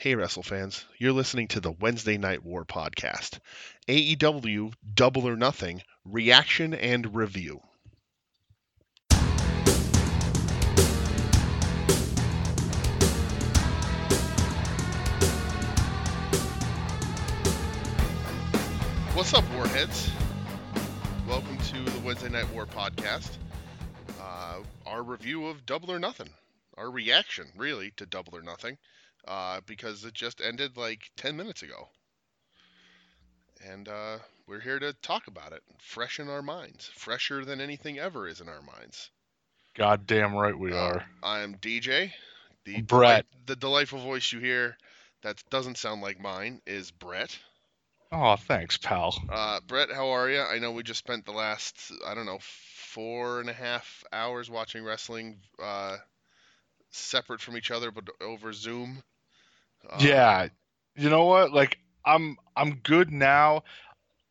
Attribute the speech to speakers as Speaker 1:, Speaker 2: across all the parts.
Speaker 1: Hey, Wrestle fans. You're listening to the Wednesday Night War podcast. AEW Double or Nothing Reaction and Review. What's up, Warheads? Welcome to the Wednesday Night War podcast. Uh, our review of Double or Nothing. Our reaction, really, to Double or Nothing uh, because it just ended like 10 minutes ago. And uh, we're here to talk about it, fresh in our minds, fresher than anything ever is in our minds.
Speaker 2: Goddamn right we
Speaker 1: Uh,
Speaker 2: are.
Speaker 1: I'm DJ. The
Speaker 2: Brett.
Speaker 1: the delightful voice you hear that doesn't sound like mine is Brett.
Speaker 2: Oh, thanks, pal.
Speaker 1: Uh, Brett, how are you? I know we just spent the last, I don't know, four and a half hours watching wrestling uh, separate from each other, but over Zoom. Uh,
Speaker 2: yeah. You know what? Like I'm I'm good now.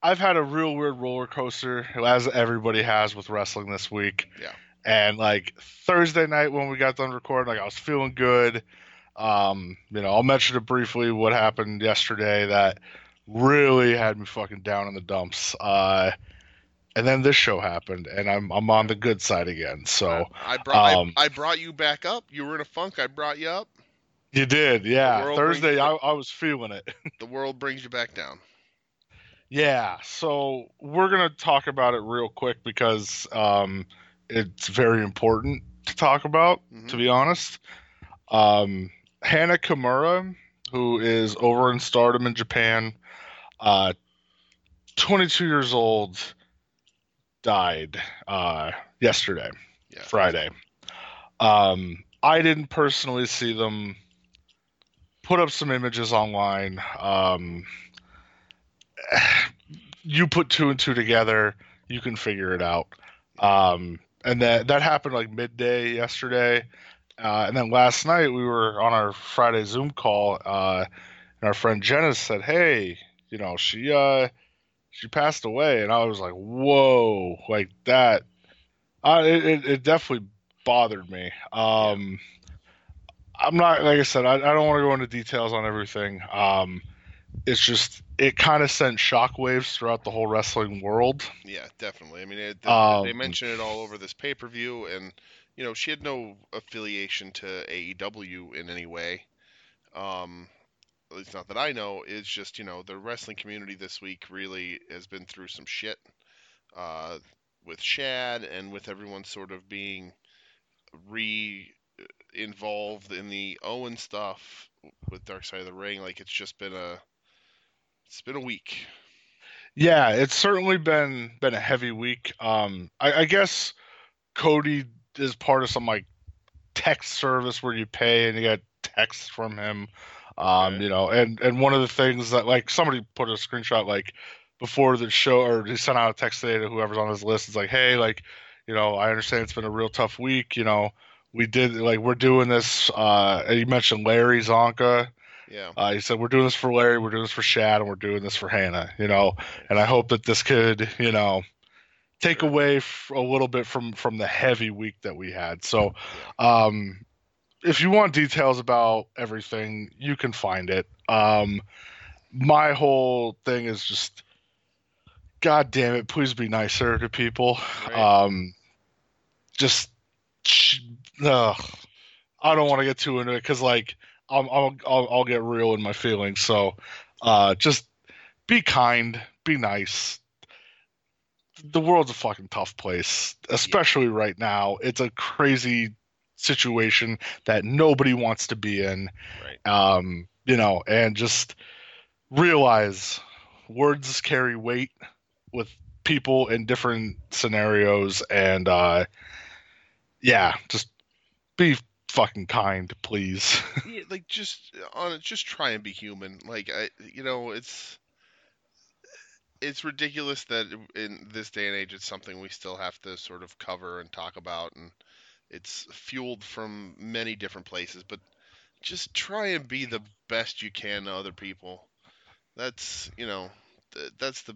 Speaker 2: I've had a real weird roller coaster as everybody has with wrestling this week.
Speaker 1: Yeah.
Speaker 2: And like Thursday night when we got done recording, like I was feeling good. Um, you know, I'll mention it briefly what happened yesterday that really had me fucking down in the dumps. Uh and then this show happened and I'm I'm on the good side again. So
Speaker 1: I brought
Speaker 2: um,
Speaker 1: I, I brought you back up. You were in a funk. I brought you up.
Speaker 2: You did, yeah. Thursday I, I was feeling it.
Speaker 1: The world brings you back down.
Speaker 2: Yeah, so we're gonna talk about it real quick because um, it's very important to talk about.
Speaker 1: Mhm.
Speaker 2: To be honest, um, Hana Kimura, who is over in Stardom in Japan, uh, 22 years old, died uh, yesterday,
Speaker 1: Yeah.
Speaker 2: Friday. Um, I didn't personally see them. Put up some images online. Um, you put two and two together, you can figure it out. Um, and that that happened like midday yesterday, uh, and then last night we were on our Friday Zoom call, uh, and our friend Jenna said, "Hey, you know, she uh, she passed away," and I was like, "Whoa!" Like that. Uh, it, it, it definitely bothered me. Um, I'm not like I said. I, I don't want to go into details on everything. Um, it's just it kind of sent shockwaves throughout the whole wrestling world.
Speaker 1: Yeah, definitely. I mean, it,
Speaker 2: Um,
Speaker 1: they mention it all over this pay per view, and you know, she had no affiliation to AEW in any way. Um, at least not that I know. It's just you know, the wrestling community this week really has been through some shit. Uh, with Shad and with everyone sort of being re involved in the Owen stuff with Dark Side of the Ring, like it's just been a it's been a week.
Speaker 2: Yeah, it's certainly been been a heavy week. Um, I, I guess Cody is part of some like text service where you pay and you get texts from him. Um,
Speaker 1: Okay.
Speaker 2: you know, and and one of the things that like somebody put a screenshot like before the show or he sent out a text today to whoever's on his list. It's like, hey, like, you know, I understand it's been a real tough week. You know, we did like we're doing this. Uh, you mentioned Larry Csonka.
Speaker 1: Yeah.
Speaker 2: Uh, he said, "We're doing this for Larry, we're doing this for Shad, and we're doing this for Hannah." You know, and I hope that this could, you know, take
Speaker 1: Sure.
Speaker 2: away f- a little bit from from the heavy week that we had. So, um, if you want details about everything, you can find it. Um, my whole thing is just, God damn it, please be nicer to people.
Speaker 1: Right.
Speaker 2: Um, just, ugh. I don't want to get too into it because, like, I'll, I'll I'll I'll get real in my feelings. So, uh, just be kind, be nice. The world's a fucking tough place, especially right now. It's a crazy situation that nobody wants to be in.
Speaker 1: right.
Speaker 2: Um, you know, and just realize words carry weight with people in different scenarios and uh yeah, just be fucking kind, please.
Speaker 1: yeah, like just on just try and be human. Like I, you know, it's it's ridiculous that in this day and age, it's something we still have to sort of cover and talk about, and it's fueled from many different places. But just try and be the best you can to other people. That's you know, th- that's the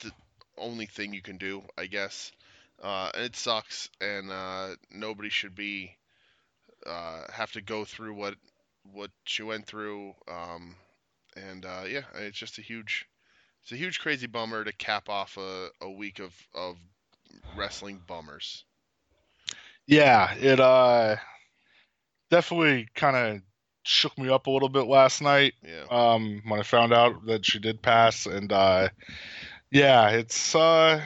Speaker 1: the only thing you can do, I guess. Uh, and it sucks, and uh, nobody should be uh, have to go through what what she went through. Um, and uh, yeah, it's just a huge, it's a huge crazy bummer to cap off a, a week of of wrestling bummers.
Speaker 2: Yeah, it uh definitely kind of shook me up a little bit last night
Speaker 1: Yeah.
Speaker 2: um when I found out that she did pass and uh yeah, it's uh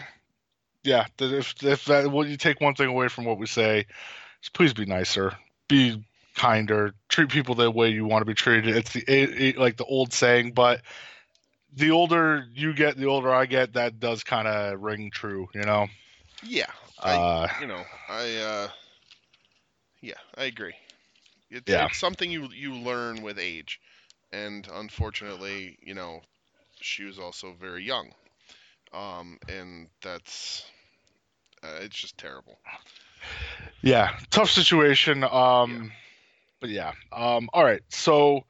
Speaker 2: yeah, if if that well, you take one thing away from what we say, please be nicer, be kinder, treat people the way you want to be treated. It's the it, it- like the old saying, but the older you get, the older I get, that does kind of ring true, you know.
Speaker 1: Yeah. I,
Speaker 2: Uh,
Speaker 1: you know, I uh, yeah, I agree. It's,
Speaker 2: Yeah.
Speaker 1: it's something you you learn with age, and unfortunately, you know, she was also very young, um, and that's uh, it's just terrible.
Speaker 2: Yeah, tough situation. Um, but yeah. Um, all right. So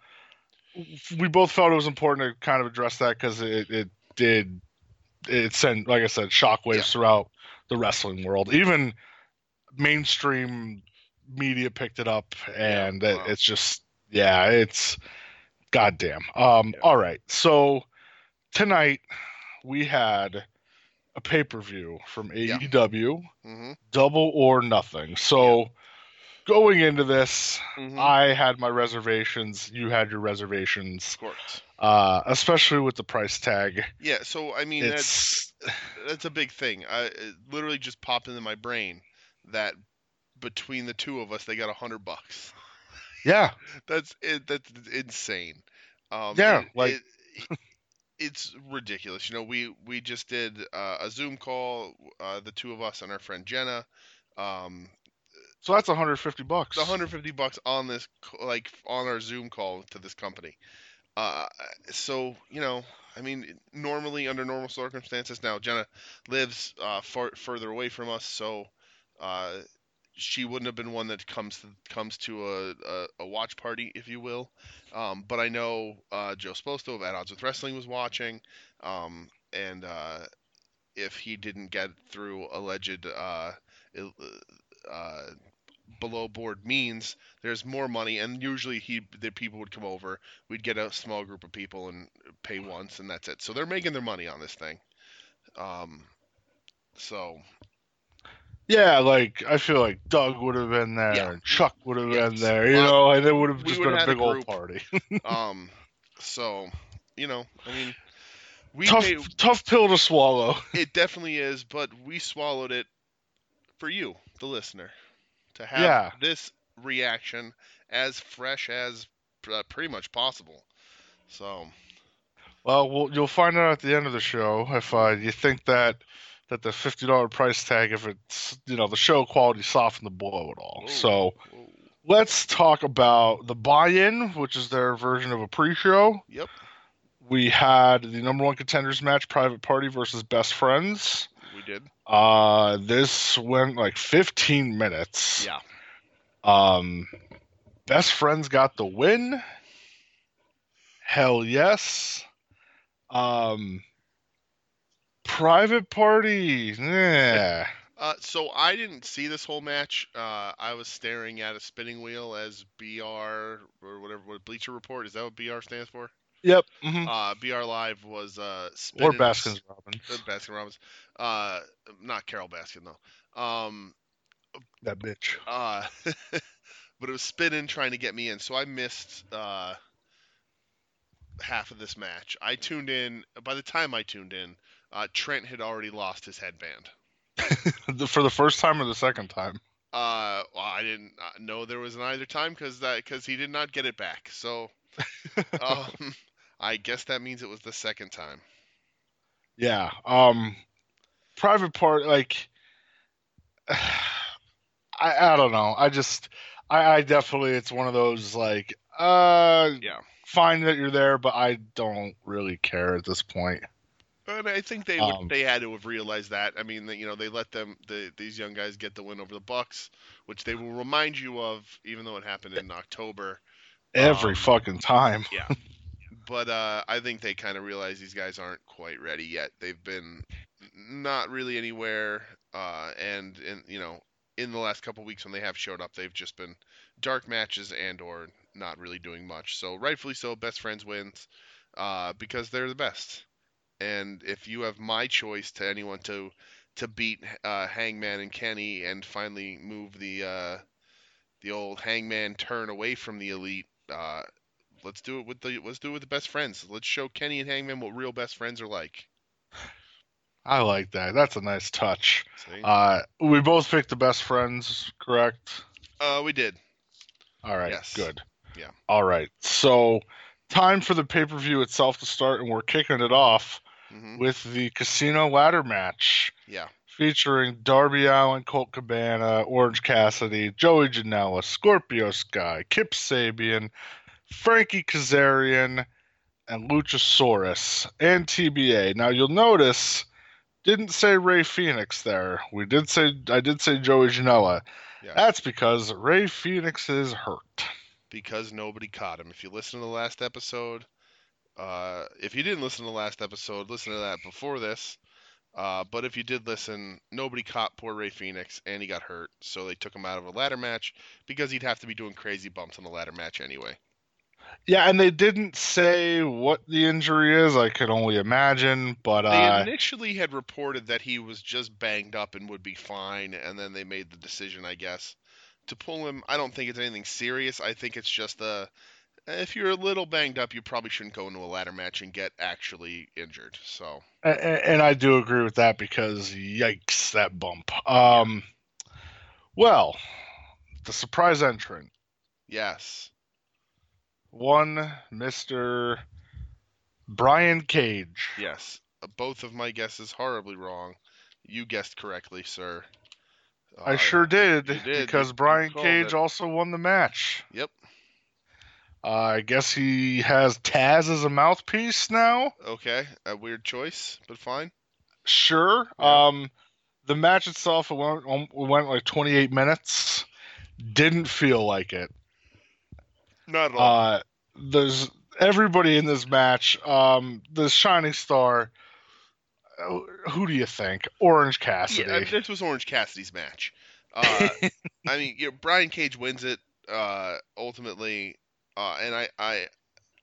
Speaker 2: we both felt it was important to kind of address that because it, it did it sent, like I said, shockwaves
Speaker 1: Yeah.
Speaker 2: throughout the wrestling world. Even mainstream media picked it up, and it,
Speaker 1: wow.
Speaker 2: it's just yeah, it's goddamn. Um,
Speaker 1: Yeah.
Speaker 2: all right. So tonight we had a pay per view from
Speaker 1: Yeah.
Speaker 2: AEW
Speaker 1: hmm
Speaker 2: double or nothing. So going into this,
Speaker 1: hmm
Speaker 2: I had my reservations. You had your reservations,
Speaker 1: of course.
Speaker 2: uh, especially with the price tag.
Speaker 1: Yeah. So I mean, that's
Speaker 2: It's
Speaker 1: that's a big thing. I it literally just popped into my brain that between the two of us, they got a hundred bucks.
Speaker 2: yeah,
Speaker 1: That's it. That's insane. Um,
Speaker 2: Yeah,
Speaker 1: it-
Speaker 2: like-
Speaker 1: it- it's ridiculous. You know, we we just did uh, a Zoom call, uh, the two of us and our friend Jenna. Um,
Speaker 2: so that's 150 bucks.
Speaker 1: 150 bucks on this, like on our Zoom call to this company. Uh, so you know, I mean, normally under normal circumstances, now Jenna lives uh, far further away from us, so uh, she wouldn't have been one that comes to, comes to a, a, a watch party, if you will. Um, but I know uh, Joe Sposto of At Odds with Wrestling was watching, um, and uh, if he didn't get through alleged uh, uh, below board means, there's more money, and usually he the people would come over. We'd get a small group of people and pay once, and that's it. So they're making their money on this thing. Um, so
Speaker 2: Yeah, like I feel like Doug would have been there,
Speaker 1: Yeah.
Speaker 2: and Chuck would have been there, you know, and it would have just been a
Speaker 1: had a
Speaker 2: big old party.
Speaker 1: um, so you know, I mean, we
Speaker 2: tough, tough pill to swallow.
Speaker 1: it definitely is, but we swallowed it for you, the listener, to have
Speaker 2: Yeah.
Speaker 1: this reaction as fresh as uh, pretty much possible. So
Speaker 2: Well, well, you'll find out at the end of the show if uh, you think that that the fifty dollar price tag, if it's you know the show quality softened the blow at all.
Speaker 1: Whoa,
Speaker 2: So let's talk about the buy-in, which is their version of a pre-show.
Speaker 1: Yep.
Speaker 2: We had the number one contenders match, Private Party versus Best Friends.
Speaker 1: we did.
Speaker 2: Uh, this went like 15 minutes.
Speaker 1: Yeah.
Speaker 2: Um, Best Friends got the win. Hell yes. Um, Private Party. Yeah.
Speaker 1: Uh, so I didn't see this whole match. Uh, I was staring at a spinning wheel as BR or whatever what Bleacher Report is that what BR stands for?
Speaker 2: Yep. mhm.
Speaker 1: Uh, BR Live was uh,
Speaker 2: Or
Speaker 1: spinning
Speaker 2: Baskin Robbins.
Speaker 1: Baskin Robbins. Uh, not Carole Baskin though. Um,
Speaker 2: That bitch.
Speaker 1: uh, but it was spinning trying to get me in, so I missed uh, half of this match. I tuned in. By the time I tuned in, uh, Trent had already lost his headband.
Speaker 2: For the first time or the second time?
Speaker 1: Uh, well, I didn't uh, know there was an either time because that because he did not get it back. So, um, I guess that means it was the second time.
Speaker 2: Yeah. Um private part like I I don't know. I just I, I definitely it's one of those like uh
Speaker 1: Yeah.
Speaker 2: fine that you're there, but I don't really care at this point.
Speaker 1: And I think they would,
Speaker 2: Um,
Speaker 1: they had to have realized that. I mean, you know, they let them the these young guys get the win over the Bucks, which they will remind you of, even though it happened in October.
Speaker 2: Every
Speaker 1: Um,
Speaker 2: fucking time. Yeah.
Speaker 1: But uh, I think they kind of realize these guys aren't quite ready yet. They've been not really anywhere, uh, and in you know, in the last couple weeks when they have showed up, they've just been dark matches and or not really doing much. So rightfully so, best friends wins uh, because they're the best. And if you have my choice to anyone to to beat uh, Hangman and Kenny and finally move the uh, the old Hangman turn away from the elite, uh, let's do it with the let's do it with the best friends. Let's show Kenny and Hangman what real best friends are like.
Speaker 2: I like that. That's a nice touch. Uh, we both picked the best friends, correct?
Speaker 1: Uh, we did.
Speaker 2: All right,
Speaker 1: Yes.
Speaker 2: good.
Speaker 1: Yeah.
Speaker 2: All right. So, time for the pay per view itself to start, and we're kicking it off
Speaker 1: hmm
Speaker 2: with the casino ladder match
Speaker 1: Yeah.
Speaker 2: featuring Darby Allin, Colt Cabana, Orange Cassidy, Joey Janela, Scorpio Sky, Kip Sabian, Frankie Kazarian, and Luchasaurus, and TBA. Now you'll notice didn't say Rey Fenix there. We did say I did say Joey Janela.
Speaker 1: Yeah.
Speaker 2: That's because Rey Fenix is hurt.
Speaker 1: because nobody caught him. If you listen to the last episode, uh, if you didn't listen to the last episode, listen to that before this. Uh, but if you did listen, nobody caught poor Rey Fenix, and he got hurt, so they took him out of a ladder match because he'd have to be doing crazy bumps in the ladder match anyway.
Speaker 2: Yeah, and they didn't say what the injury is. I could only imagine, but
Speaker 1: They
Speaker 2: uh,
Speaker 1: initially had reported that he was just banged up and would be fine, and then they made the decision, I guess, to pull him. I don't think it's anything serious. I think it's just a. If you're a little banged up, you probably shouldn't go into a ladder match and get actually injured. So.
Speaker 2: A- a- and I do agree with that because yikes, that bump. Um, well, the surprise entrant,
Speaker 1: Yes.
Speaker 2: one Mister Brian Cage.
Speaker 1: Yes. Both of my guesses horribly wrong. You guessed correctly, sir.
Speaker 2: I
Speaker 1: Uh,
Speaker 2: sure did,
Speaker 1: did.
Speaker 2: because Brian Cage
Speaker 1: it.
Speaker 2: also won the match.
Speaker 1: Yep.
Speaker 2: Uh, I guess he has Taz as a mouthpiece now.
Speaker 1: Okay. A weird choice, but fine.
Speaker 2: Sure.
Speaker 1: Yeah.
Speaker 2: Um, the match itself it went, um, it went like 28 minutes. Didn't feel like it.
Speaker 1: Not at all.
Speaker 2: Uh, there's everybody in this match. Um, the shining star. Who do you think? Orange Cassidy.
Speaker 1: yeah, this was Orange Cassidy's match. Uh, I mean, you know, Brian Cage wins it uh, ultimately, uh, and I, I,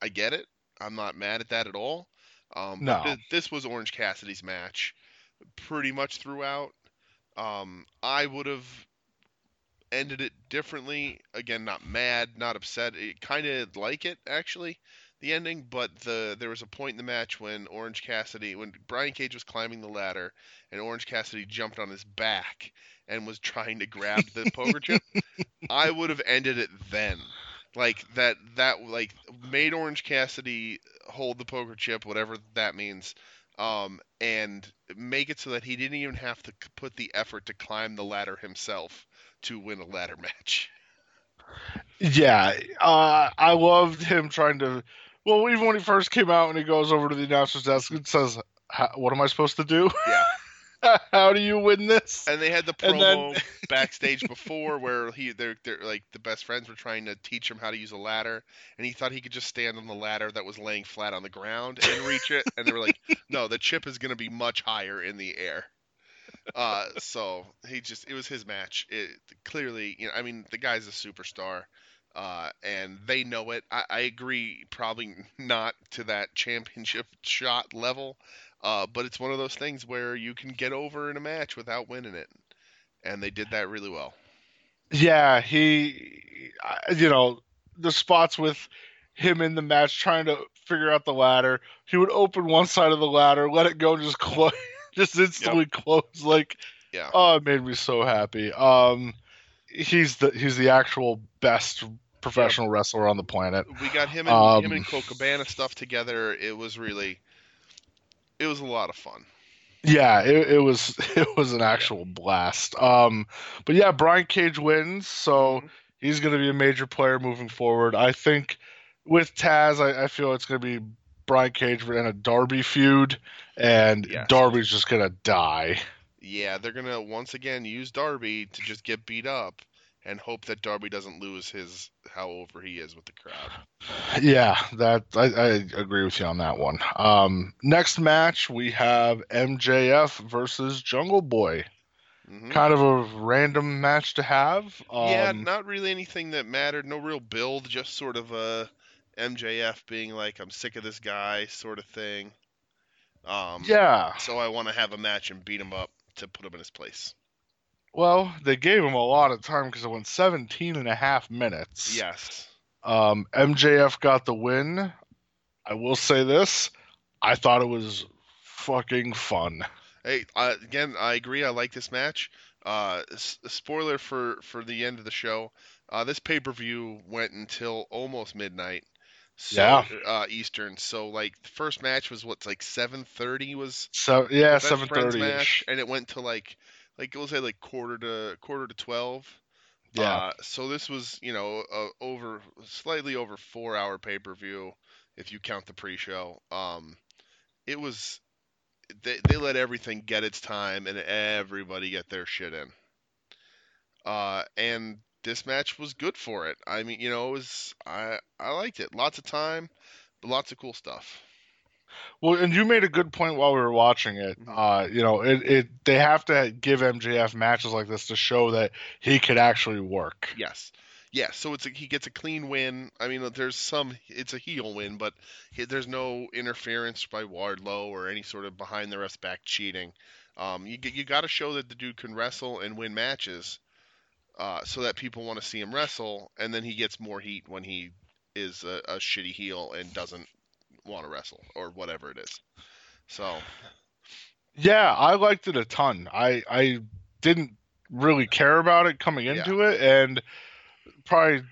Speaker 1: I get it. I'm not mad at that at all. Um,
Speaker 2: No.
Speaker 1: thi- this was Orange Cassidy's match, pretty much throughout. Um, I would have ended it differently. Again, not mad, not upset. It kind of like it actually, the ending. But the there was a point in the match when Orange Cassidy, when Brian Cage was climbing the ladder, and Orange Cassidy jumped on his back and was trying to grab the poker chip. I would have ended it then. Like that that like made Orange Cassidy hold the poker chip, whatever that means. Um, and make it so that he didn't even have to put the effort to climb the ladder himself to win a ladder match.
Speaker 2: Yeah, uh, I loved him trying to. Well, even when he first came out and he goes over to the announcer's desk and says, "What am I supposed to do?
Speaker 1: Yeah.
Speaker 2: How do you win this?"
Speaker 1: And they had the
Speaker 2: And then-
Speaker 1: promo backstage before where he they're, they're like the best friends were trying to teach him how to use a ladder and he thought he could just stand on the ladder that was laying flat on the ground and reach it and they were like no the chip is going to be much higher in the air. Uh so he just it was his match. It clearly you know i mean the guy's a superstar uh and they know it. I, I agree probably not to that championship shot level uh, but it's one of those things where you can get over in a match without winning it, and they did that really well.
Speaker 2: Yeah, he, you know, the spots with him in the match trying to figure out the ladder. He would open one side of the ladder, let it go, and just close, just instantly close. Like,
Speaker 1: Yeah,
Speaker 2: oh, it made me so happy. Um, he's the he's the actual best professional wrestler on the planet.
Speaker 1: we got him and him
Speaker 2: Um,
Speaker 1: and Colt Cabana stuff together. It was really, it was a lot of fun.
Speaker 2: Yeah, it, it was it was an actual blast. Um, but yeah, Brian Cage wins, so
Speaker 1: Mhm.
Speaker 2: he's going to be a major player moving forward. I think with Taz, I, I feel it's going to be Brian Cage in a Darby feud, and
Speaker 1: Yes.
Speaker 2: Darby's just going to die.
Speaker 1: Yeah, they're gonna once again use Darby to just get beat up and hope that Darby doesn't lose his how over he is with the crowd.
Speaker 2: Yeah, that I, I agree with you on that one. Um, next match we have MJF versus Jungle Boy.
Speaker 1: Mhm.
Speaker 2: kind of a random match to have.
Speaker 1: yeah,
Speaker 2: Um,
Speaker 1: not really anything that mattered. No real build, just sort of a MJF being like, "I'm sick of this guy," sort of thing. Um,
Speaker 2: yeah.
Speaker 1: So I want to have a match and beat him up to put him in his place.
Speaker 2: Well, they gave him a lot of time because it went 17 and a half minutes.
Speaker 1: Yes.
Speaker 2: Um, MJF got the win. I will say this: I thought it was fucking fun.
Speaker 1: Hey, uh, again, I agree. I like this match. Uh, s- spoiler for for the end of the show. Uh, this pay per view went until almost midnight. So,
Speaker 2: Yeah.
Speaker 1: Uh, Eastern. So like the first match was what's like 7:30 was
Speaker 2: So yeah, seven thirty ish.
Speaker 1: and it went to like like we'll say like quarter to quarter to 12.
Speaker 2: Yeah,
Speaker 1: Uh, so this was, you know, uh, over slightly over four hour pay per view, if you count the pre show. Um, it was they they let everything get its time and everybody get their shit in. Uh, and this match was good for it. I mean, you know, it was I I liked it. Lots of time, lots of cool stuff.
Speaker 2: Well, and you made a good point while we were watching it.
Speaker 1: Mhm.
Speaker 2: Uh, you know, it, it they have to give MJF matches like this to show that he could actually work.
Speaker 1: Yes. Yes, so it's a, he gets a clean win. I mean, there's some it's a heel win, but he, there's no interference by Wardlow or any sort of behind the rest back cheating. Um, you you got to show that the dude can wrestle and win matches, uh, so that people want to see him wrestle, and then he gets more heat when he is a, a shitty heel and doesn't want to wrestle or whatever it is. So
Speaker 2: Yeah, I liked it a ton. I I didn't really care about it coming
Speaker 1: Yeah.
Speaker 2: into it, and probably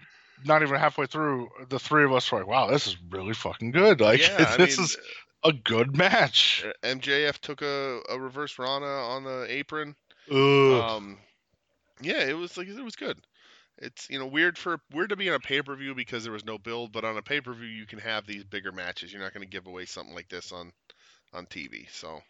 Speaker 2: not even halfway through, the three of us were like, "Wow, this is really fucking good! Like,
Speaker 1: yeah,
Speaker 2: this
Speaker 1: mean,
Speaker 2: is a good match."
Speaker 1: uh, MJF took a, a reverse Rana on the apron.
Speaker 2: Ugh.
Speaker 1: Um, yeah, it was like it was good. It's you know weird for weird to be on a pay per view because there was no build, but on a pay per view you can have these bigger matches. You're not going to give away something like this on on TV. So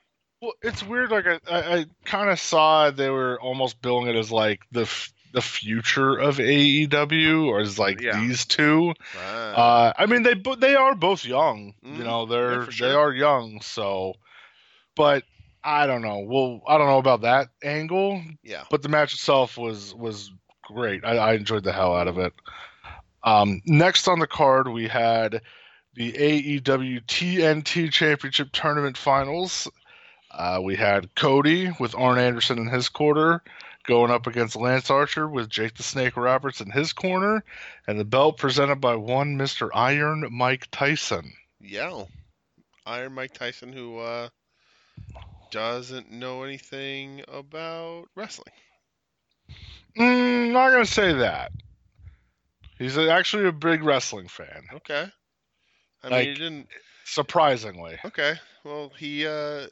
Speaker 2: Well, it's weird. Like I, I, I kind of saw they were almost billing it as like the f- the future of AEW, or as like
Speaker 1: Yeah.
Speaker 2: these two.
Speaker 1: uh,
Speaker 2: Uh, I mean, they they are both young.
Speaker 1: Mhm.
Speaker 2: You know, they're
Speaker 1: for
Speaker 2: they are young. So, but I don't know. Well, I don't know about that angle.
Speaker 1: yeah,
Speaker 2: But the match itself was was great. I, I enjoyed the hell out of it. Um, next on the card, we had the AEW TNT Championship Tournament Finals. Uh, we had Cody with Arn Anderson in his quarter going up against Lance Archer with Jake the Snake Roberts in his corner, and the belt presented by one Mr. Iron Mike Tyson.
Speaker 1: yeah. Iron Mike Tyson, who uh, doesn't know anything about wrestling.
Speaker 2: Mm, not gonna say that. He's actually a big wrestling fan,
Speaker 1: Okay. I
Speaker 2: Like-
Speaker 1: mean, he didn't.
Speaker 2: surprisingly.
Speaker 1: Okay. Well, he uh,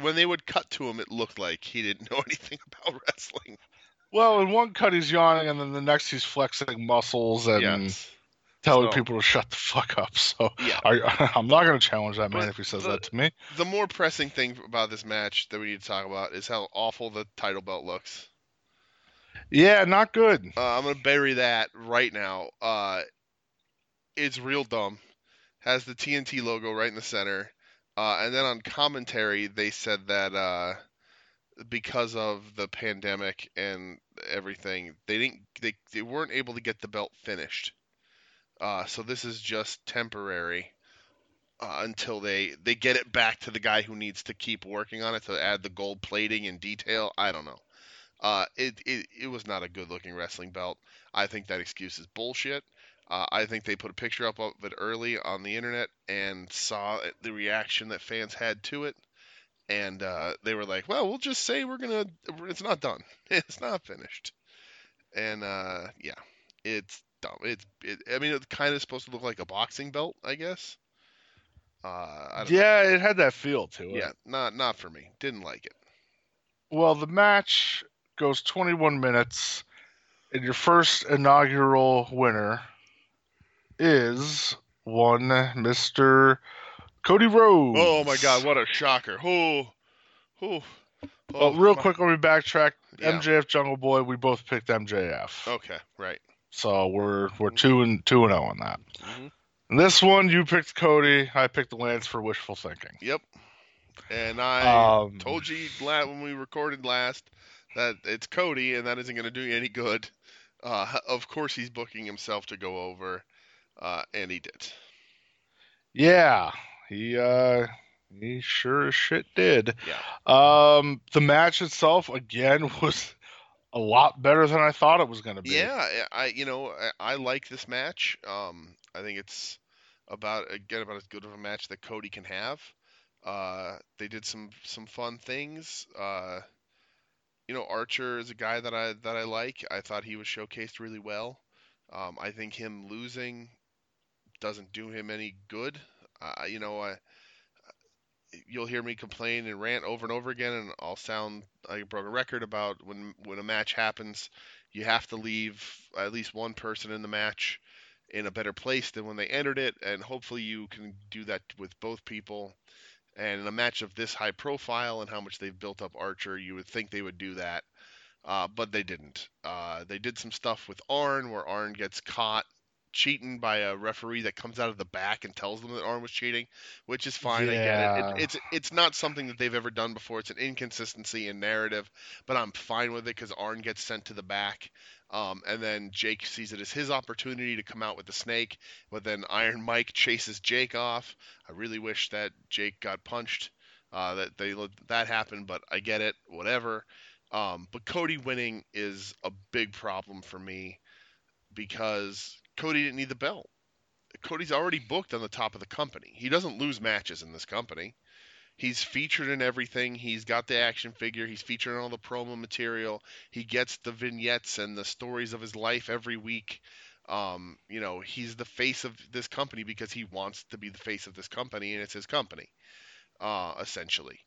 Speaker 1: when they would cut to him, it looked like he didn't know anything about wrestling.
Speaker 2: Well, in one cut he's yawning, and then the next he's flexing muscles and
Speaker 1: Yes.
Speaker 2: telling
Speaker 1: So-
Speaker 2: people to shut the fuck up. So
Speaker 1: Yeah.
Speaker 2: I, I'm not going to challenge that man
Speaker 1: But
Speaker 2: if he says
Speaker 1: the-
Speaker 2: that to me.
Speaker 1: The more pressing thing about this match that we need to talk about is how awful the title belt looks.
Speaker 2: Yeah, not good.
Speaker 1: Uh, I'm gonna bury that right now. Uh, it's real dumb. Has the TNT logo right in the center, uh, and then on commentary they said that uh, because of the pandemic and everything, they didn't they, they weren't able to get the belt finished. Uh, so this is just temporary uh, until they they get it back to the guy who needs to keep working on it to add the gold plating and detail. I don't know. Uh, it, it it was not a good looking wrestling belt. I think that excuse is bullshit. Uh, I think they put a picture up of it early on the internet and saw the reaction that fans had to it, and uh, they were like, "Well, we'll just say we're gonna. It's not done. It's not finished." And uh, yeah, it's dumb. It's. It, I mean, it's kind of supposed to look like a boxing belt, I guess. Uh, I don't
Speaker 2: Yeah, it had that feel to it.
Speaker 1: Yeah, not not for me. Didn't like it.
Speaker 2: Well, the match goes 21 minutes, and your first inaugural winner is one Mr. Cody Rhodes.
Speaker 1: Oh my God! What a shocker! Who? Who?
Speaker 2: Well, real quick, let me backtrack.
Speaker 1: Yeah.
Speaker 2: MJF Jungle Boy, we both picked MJF.
Speaker 1: Okay, right.
Speaker 2: So we're we're two and two and zero on that.
Speaker 1: hmm
Speaker 2: This one you picked Cody, I picked the Lance for wishful thinking.
Speaker 1: Yep. And I
Speaker 2: Um,
Speaker 1: told you when we recorded last that it's Cody, and that isn't going to do you any good. Uh, of course, he's booking himself to go over, uh, and he did.
Speaker 2: Yeah, he uh he sure as shit did.
Speaker 1: Yeah.
Speaker 2: Um, the match itself again was a lot better than I thought it was going to be.
Speaker 1: Yeah, I you know I, I like this match. Um, I think it's about again about as good of a match that Cody can have. Uh, they did some some fun things. Uh, you know, Archer is a guy that I that I like. I thought he was showcased really well. Um, I think him losing doesn't do him any good. Uh, you know, I, you'll hear me complain and rant over and over again, and I'll sound like a broken record about when when a match happens, you have to leave at least one person in the match in a better place than when they entered it, and hopefully you can do that with both people. And in a match of this high profile and how much they've built up Archer, you would think they would do that, uh, but they didn't. Uh, they did some stuff with Arn where Arn gets caught cheating by a referee that comes out of the back and tells them that Arn was cheating, which is fine. I get it. It. It's it's not something that they've ever done before. It's an inconsistency in narrative, but I'm fine with it because Arn gets sent to the back. Um, and then Jake sees it as his opportunity to come out with the snake, but then Iron Mike chases Jake off. I really wish that Jake got punched, uh, that they that happened, but I get it, whatever. Um, but Cody winning is a big problem for me because Cody didn't need the belt. Cody's already booked on the top of the company. He doesn't lose matches in this company. He's featured in everything. He's got the action figure. He's featured in all the promo material. He gets the vignettes and the stories of his life every week. Um, you know, he's the face of this company because he wants to be the face of this company, and it's his company, uh, essentially.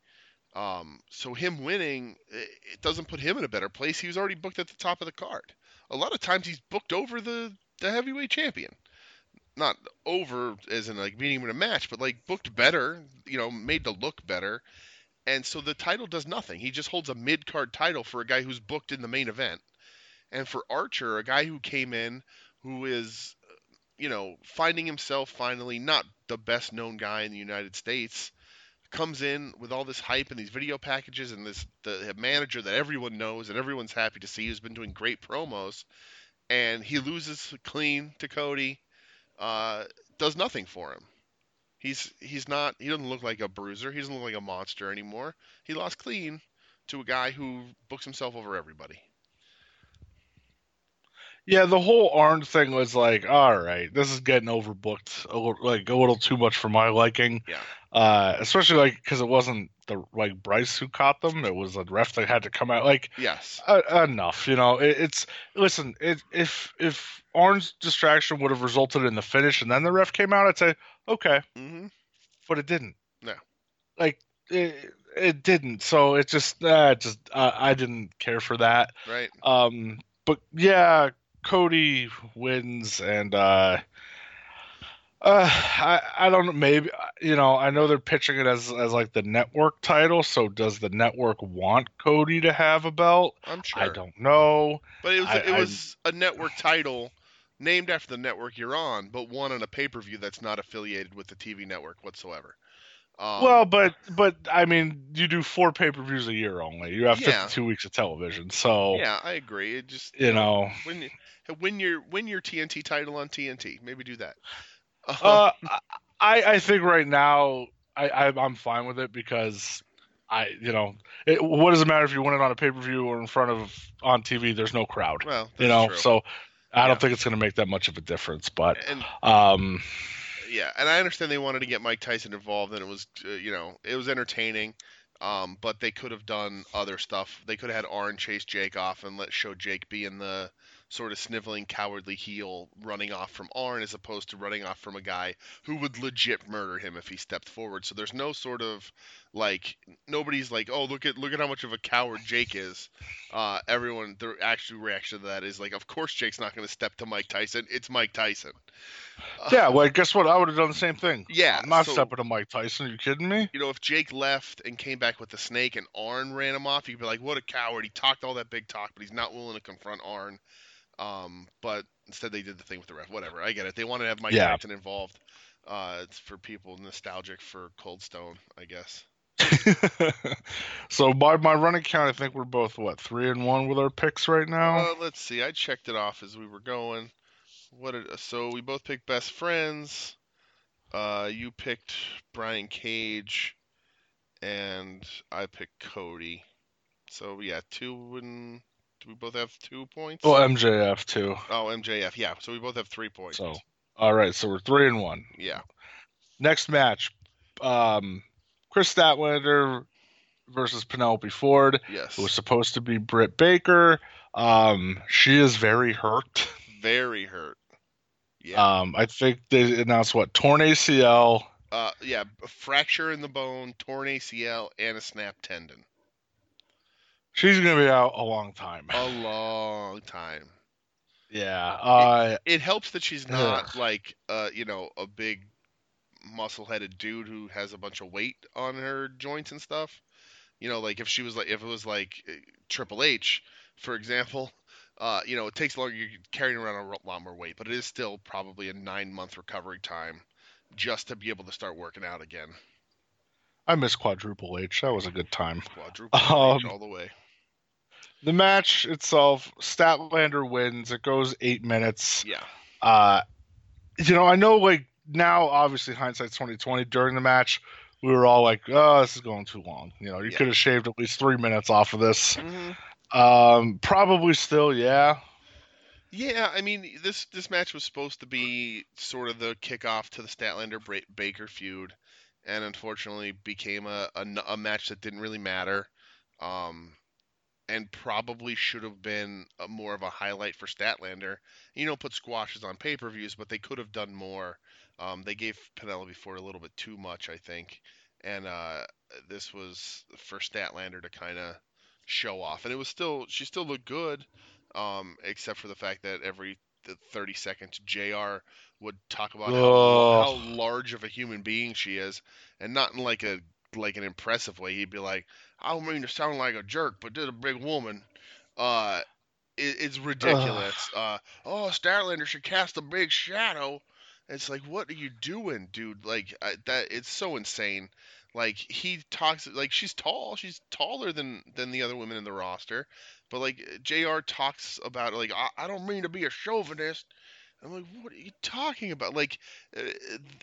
Speaker 1: Um, so him winning, it doesn't put him in a better place. He was already booked at the top of the card. A lot of times he's booked over the the heavyweight champion. Not over as in like beating him in a match, but like booked better, you know, made to look better. And so the title does nothing. He just holds a mid card title for a guy who's booked in the main event. And for Archer, a guy who came in who is, uh, you know, finding himself finally not the best known guy in the United States, comes in with all this hype and these video packages and this the manager that everyone knows and everyone's happy to see who's been doing great promos and he loses clean to Cody uh, does nothing for him. He's he's not he doesn't look like a bruiser. He doesn't look like a monster anymore. He lost clean to a guy who books himself over everybody.
Speaker 2: Yeah, the whole Arn thing was like, all right, this is getting overbooked, a little, like a little too much for my liking.
Speaker 1: Yeah.
Speaker 2: Uh, especially like because it wasn't the like Bryce who caught them; it was a ref that had to come out. Like
Speaker 1: Yes.
Speaker 2: uh, enough, you know. It, it's listen, it, if if Arn's distraction would have resulted in the finish and then the ref came out, I'd say okay,
Speaker 1: hmm
Speaker 2: but it didn't.
Speaker 1: No.
Speaker 2: Like it, it didn't. So it just, uh, just uh, I didn't care for that.
Speaker 1: Right.
Speaker 2: Um, but yeah, Cody wins, and uh, uh, I I don't know. Maybe you know. I know they're pitching it as as like the network title. So does the network want Cody to have a belt?
Speaker 1: I'm sure.
Speaker 2: I don't know.
Speaker 1: But it was
Speaker 2: I-
Speaker 1: it
Speaker 2: I-
Speaker 1: was a network title named after the network you're on, but one on a pay per view that's not affiliated with the TV network whatsoever. Um,
Speaker 2: well, but but I mean, you do four pay per views a year only. You have
Speaker 1: Yeah.
Speaker 2: 52 weeks of television, so
Speaker 1: yeah, I agree. It just
Speaker 2: you know.
Speaker 1: when you- win your win your TNT title on TNT. Maybe do that.
Speaker 2: Uh, I I think right now I, I I'm fine with it because I you know it, what does it matter if you win it on a pay per view or in front of on TV? There's no crowd,
Speaker 1: well,
Speaker 2: you know.
Speaker 1: true.
Speaker 2: So I
Speaker 1: Yeah.
Speaker 2: don't think it's going to make that much of a difference. But
Speaker 1: and
Speaker 2: um,
Speaker 1: yeah, and I understand they wanted to get Mike Tyson involved, and it was uh, you know it was entertaining. Um, but they could have done other stuff. They could have had Arn chase Jake off and let show Jake be in the sort of sniveling, cowardly heel running off from Arn as opposed to running off from a guy who would legit murder him if he stepped forward. So there's no sort of like nobody's like, oh look at look at how much of a coward Jake is. Uh, everyone, the actual reaction to that is like, of course Jake's not going to step to Mike Tyson. It's Mike Tyson.
Speaker 2: Yeah, well, guess what? I would have done the same thing.
Speaker 1: Yeah,
Speaker 2: I'm not
Speaker 1: so-
Speaker 2: stepping to Mike Tyson. Are you kidding me?
Speaker 1: you know, if Jake left and came back with the snake and Arn ran him off, you'd be like, what a coward. He talked all that big talk, but he's not willing to confront Arn. Um, but instead they did the thing with the ref. Whatever, I get it. They wanted to have Mike
Speaker 2: Yeah.
Speaker 1: Tyson involved. Uh, it's for people nostalgic for Cold Stone, I guess.
Speaker 2: so by my running count, I think we're both what three and one with our picks right now.
Speaker 1: Uh, let's see. I checked it off as we were going. What? Did, so we both picked best friends. Uh, you picked Brian Cage, and I picked Cody. So yeah, two and do we both have two points?
Speaker 2: Oh, MJF too.
Speaker 1: oh, MJF. Yeah. So we both have three points.
Speaker 2: So all right, so we're three and one.
Speaker 1: yeah.
Speaker 2: Next match, um, Kris Statlander versus Penelope Ford.
Speaker 1: Yes.
Speaker 2: It was supposed to be Britt Baker. Um, she is very hurt.
Speaker 1: Very hurt. Yeah.
Speaker 2: Um, I think they announced what torn ACL.
Speaker 1: Uh, yeah. Fracture in the bone, torn ACL, and a snap tendon.
Speaker 2: She's gonna be out a long time.
Speaker 1: A long time.
Speaker 2: Yeah. Uh,
Speaker 1: It helps that she's not like uh, you know, a big muscle-headed dude who has a bunch of weight on her joints and stuff. You know, like if she was like if it was like uh, Triple H, for example, uh, you know, it takes longer. You're carrying around a lot more weight, but it is still probably a nine-month recovery time just to be able to start working out again.
Speaker 2: I miss Quadruple H. That was a good time.
Speaker 1: Quadruple H
Speaker 2: Um,
Speaker 1: all the way.
Speaker 2: The match itself, Statlander wins. It goes eight minutes.
Speaker 1: Yeah.
Speaker 2: Uh, you know, I know like now, obviously hindsight's twenty twenty. During the match, we were all like, "Oh, this is going too long." You know, you
Speaker 1: Yeah.
Speaker 2: could have shaved at least three minutes off of this.
Speaker 1: hmm
Speaker 2: Um, probably still, yeah.
Speaker 1: Yeah, I mean this this match was supposed to be sort of the kickoff to the Statlander Baker feud, and unfortunately became a a match that didn't really matter, um, and probably should have been a, more of a highlight for Statlander. You know, put squashes on pay per views, but they could have done more. Um, they gave Penelope Ford a little bit too much, I think, and uh, this was for Statlander to kind of show off, and it was still she still looked good um, except for the fact that every th- 30 seconds, JR would talk about how, how large of a human being she is, and not in like a like an impressive way. He'd be like, "I don't mean to sound like a jerk, but this a big woman." Uh, it, it's ridiculous. Uh, oh, Statlander should cast a big shadow. It's like, what are you doing, dude? Like I, that, it's so insane. Like he talks like she's tall. She's taller than than the other women in the roster. But like Jr. talks about like I, I don't mean to be a chauvinist. I'm like, what are you talking about? Like, uh,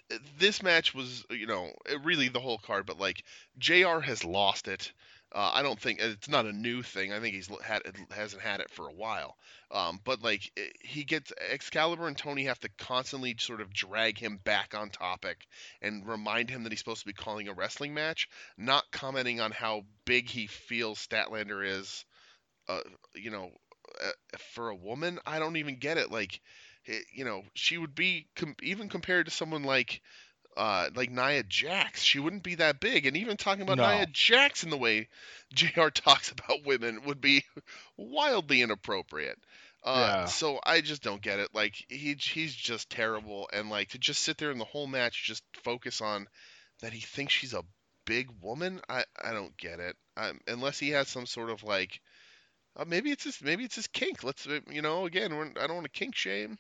Speaker 1: th- this match was, you know, really the whole card, but like Jr. has lost it. Uh, I don't think it's not a new thing. I think he's had hasn't had it for a while. Um, but like i- he gets Excalibur and Tony have to constantly sort of drag him back on topic and remind him that he's supposed to be calling a wrestling match, not commenting on how big he feels Statlander is uh, you know, uh, for a woman, I don't even get it. Like, you know, she would be com- even compared to someone like, uh, like Nia Jax, she wouldn't be that big. And even talking about
Speaker 2: No.
Speaker 1: Nia Jax in the way Jr. talks about women would be wildly inappropriate. Uh,
Speaker 2: Yeah.
Speaker 1: So I just don't get it. Like he he's just terrible, and like to just sit there in the whole match just focus on that he thinks she's a big woman. I I don't get it. Um, unless he has some sort of like uh, maybe it's his maybe it's his kink. Let's uh, you know again we're, I don't want to kink shame.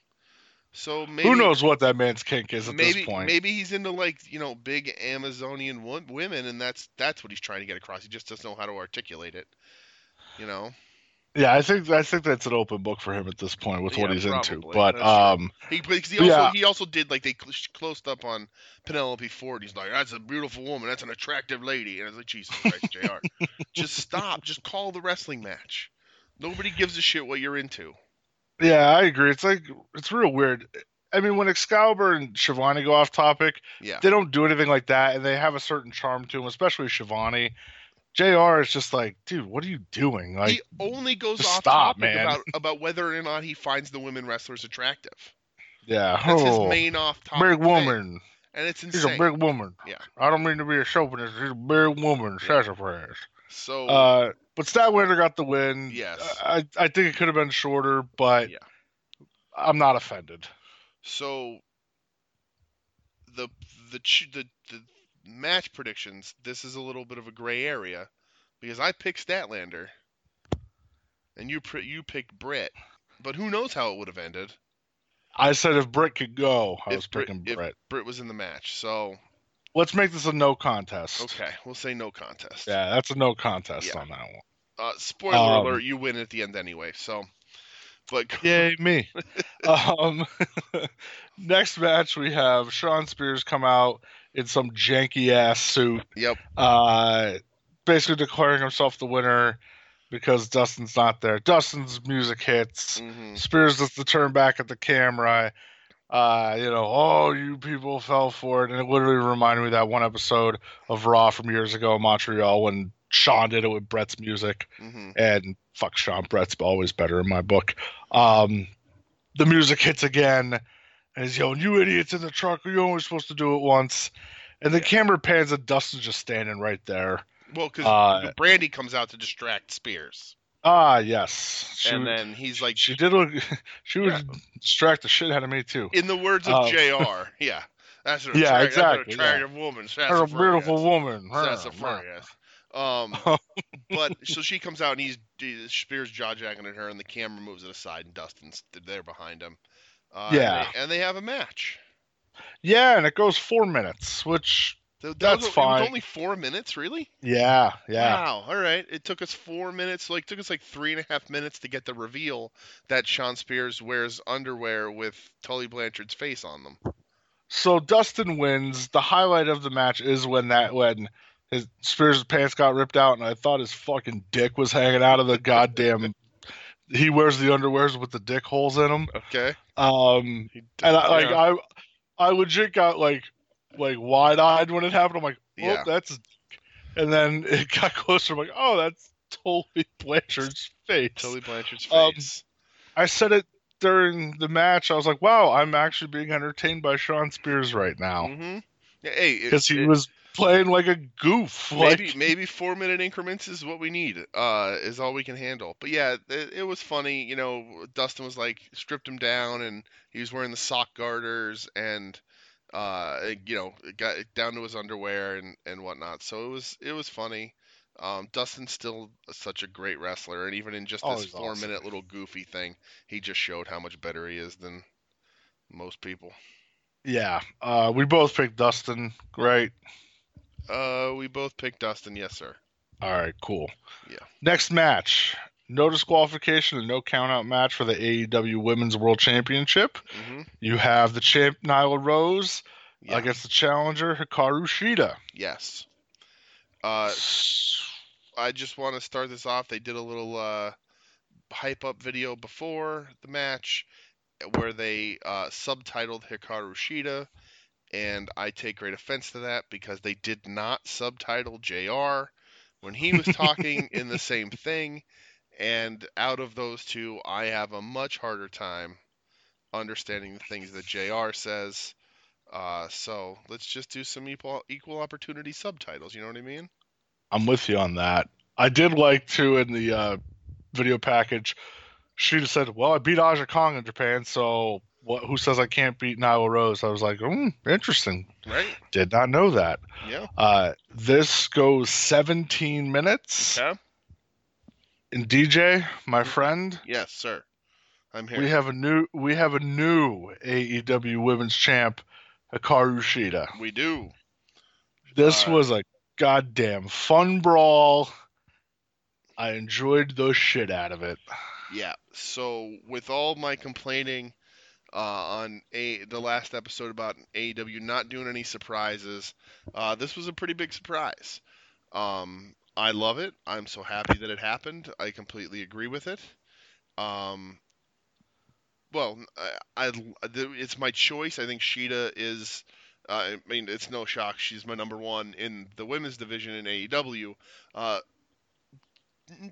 Speaker 1: So maybe
Speaker 2: Who knows what that man's kink is at
Speaker 1: maybe
Speaker 2: this point?
Speaker 1: maybe he's into like you know big Amazonian wo- women and that's that's what he's trying to get across. He just doesn't know how to articulate it. You know.
Speaker 2: Yeah, I think I think that's an open book for him at this point with what
Speaker 1: Yeah,
Speaker 2: he's into. But
Speaker 1: That's
Speaker 2: um,
Speaker 1: He he also
Speaker 2: yeah.
Speaker 1: he also did like they cl- closed up on Penelope Ford. He's like, "That's a beautiful woman. That's an attractive lady." And I was like, "Jesus Christ, Jr. Just stop. Just call the wrestling match. Nobody gives a shit what you're into."
Speaker 2: Yeah, I agree. It's like it's real weird. I mean, when Excalibur and Schiavone go off topic,
Speaker 1: Yeah.
Speaker 2: they don't do anything like that, and they have a certain charm to them, especially Schiavone. Jr. is just like, dude, what are you doing? Like,
Speaker 1: he only goes off
Speaker 2: stop,
Speaker 1: topic
Speaker 2: man.
Speaker 1: about about whether or not he finds the women wrestlers attractive.
Speaker 2: yeah,
Speaker 1: That's
Speaker 2: oh,
Speaker 1: his main off topic.
Speaker 2: big woman.
Speaker 1: and it's
Speaker 2: She's a big woman.
Speaker 1: Yeah.
Speaker 2: I don't mean to be a chauvinist. She's a big woman. Sassafras.
Speaker 1: So
Speaker 2: Uh, but Statlander got the win.
Speaker 1: Yes.
Speaker 2: I I think it could have been shorter, but
Speaker 1: Yeah.
Speaker 2: I'm not offended.
Speaker 1: so the the the the match predictions. This is a little bit of a gray area because I picked Statlander, and you you picked Britt, but who knows how it would have ended.
Speaker 2: I said if Britt could go, I
Speaker 1: If
Speaker 2: was
Speaker 1: Britt-
Speaker 2: picking Britt.
Speaker 1: Britt was in the match, so
Speaker 2: Let's make this a no contest.
Speaker 1: Okay, we'll say no contest.
Speaker 2: Yeah, that's a no contest
Speaker 1: Yeah.
Speaker 2: on that one.
Speaker 1: Uh, spoiler
Speaker 2: Um,
Speaker 1: alert: you win at the end anyway. So, but
Speaker 2: Yay, me. um, next match we have Shawn Spears come out in some janky ass suit,
Speaker 1: Yep.
Speaker 2: uh, basically declaring himself the winner because Dustin's not there. Dustin's music hits.
Speaker 1: hmm
Speaker 2: Spears does the turn back at the camera. Uh, you know, oh, you people fell for it, and it literally reminded me of that one episode of Raw from years ago in Montreal when Shawn did it with Brett's music
Speaker 1: hmm
Speaker 2: and fuck Shawn Brett's always better in my book. Um, the music hits again, and he's yelling, "You idiots in the truck! You're only supposed to do it once." And the
Speaker 1: Yeah.
Speaker 2: camera pans, and Dustin's just standing right there.
Speaker 1: Well, because
Speaker 2: Uh,
Speaker 1: Brandi comes out to distract Spears,
Speaker 2: Ah, yes, she,
Speaker 1: and then he's like,
Speaker 2: she did look, she would
Speaker 1: Yeah.
Speaker 2: distract the shit out of me too.
Speaker 1: in the words of
Speaker 2: uh,
Speaker 1: Jr. Yeah, that's an
Speaker 2: Yeah,
Speaker 1: attract-
Speaker 2: exactly,
Speaker 1: That's an attractive woman.
Speaker 2: You're a beautiful woman.
Speaker 1: That's a
Speaker 2: Huh,
Speaker 1: furious. Um, but so she comes out and he's he- Spears jaw jacking at her, and the camera moves it aside, and Dustin's there behind him. Uh, and
Speaker 2: Yeah.
Speaker 1: they- and they have a match.
Speaker 2: Yeah, and it goes four minutes, which
Speaker 1: Th- that
Speaker 2: That's
Speaker 1: was, It
Speaker 2: fine.
Speaker 1: was only four minutes, really.
Speaker 2: yeah, yeah,
Speaker 1: Wow. All right. It took us four minutes. Like took us like three and a half minutes to get the reveal that Shawn Spears wears underwear with Tully Blanchard's face on them.
Speaker 2: So Dustin wins. The highlight of the match is when that when his Spears' pants got ripped out, and I thought his fucking dick was hanging out of the goddamn. he wears the underwears with the dick holes in them.
Speaker 1: Okay.
Speaker 2: Um, and I, like
Speaker 1: yeah.
Speaker 2: I, I legit got like like wide eyed when it happened. I'm like, oh,
Speaker 1: Yeah.
Speaker 2: that's. And then it got closer. I'm like, oh, that's totally Blanchard's face.
Speaker 1: Totally Blanchard's
Speaker 2: Um,
Speaker 1: face.
Speaker 2: I said it during the match. I was like, wow, I'm actually being entertained by Shawn Spears right now
Speaker 1: mm-hmm. Yeah, hey,
Speaker 2: because he
Speaker 1: it-
Speaker 2: was playing like a goof.
Speaker 1: maybe
Speaker 2: like,
Speaker 1: maybe four minute increments is what we need. Uh, is all we can handle. But yeah, it, it was funny. You know, Dustin was like stripped him down, and he was wearing the sock garters, and uh, you know, it got down to his underwear and and whatnot. So it was it was funny. Um, Dustin's still such a great wrestler, and even in just
Speaker 2: Oh,
Speaker 1: this four
Speaker 2: awesome.
Speaker 1: minute little goofy thing, he just showed how much better he is than most people.
Speaker 2: yeah, uh, we both picked Dustin. Great.
Speaker 1: Uh, we both picked Dustin, yes sir.
Speaker 2: All right, cool.
Speaker 1: Yeah.
Speaker 2: Next match. No disqualification and no countout match for the AEW Women's World Championship.
Speaker 1: hmm
Speaker 2: You have the champ Nyla Rose
Speaker 1: Yeah.
Speaker 2: against the challenger Hikaru Shida.
Speaker 1: Yes. Uh, I just want to start this off. They did a little uh, hype up video before the match where they uh, subtitled Hikaru Shida, and I take great offense to that because they did not subtitle JR when he was talking in the same thing. And out of those two, I have a much harder time understanding the things that JR says. Uh, so let's just do some equal equal opportunity subtitles. You know what I mean?
Speaker 2: I'm with you on that. I did like to in the uh, video package. She just said, "Well, I beat Aja Kong in Japan, so what? Who says I can't beat Nyla Rose?" I was like, "Hmm, interesting.
Speaker 1: Right?
Speaker 2: Did not know that."
Speaker 1: Yeah.
Speaker 2: Uh, this goes 17 minutes.
Speaker 1: Okay.
Speaker 2: And DJ, my friend,
Speaker 1: Yes, sir. I'm here.
Speaker 2: we have a new we have a new AEW Women's Champ, Hikaru Shida.
Speaker 1: We do.
Speaker 2: This
Speaker 1: Uh,
Speaker 2: was a goddamn fun brawl. I enjoyed the shit out of it.
Speaker 1: Yeah. So with all my complaining uh, on a the last episode about AEW not doing any surprises, uh, this was a pretty big surprise. Um, I love it. I'm so happy that it happened. I completely agree with it. Um, well, I, I it's my choice. I think Shida is. Uh, I mean, it's no shock. She's my number one in the women's division in AEW. Uh,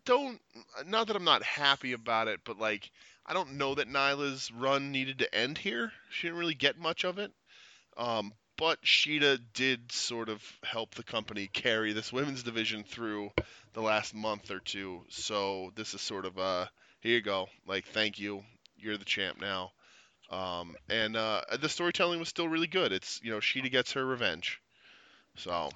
Speaker 1: don't not that I'm not happy about it, but like I don't know that Nyla's run needed to end here. She didn't really get much of it. Um, but Shida did sort of help the company carry this women's division through the last month or two. So this is sort of a here you go, like thank you, you're the champ now. Um, and uh, the storytelling was still really good. It's you know Shida gets her revenge. So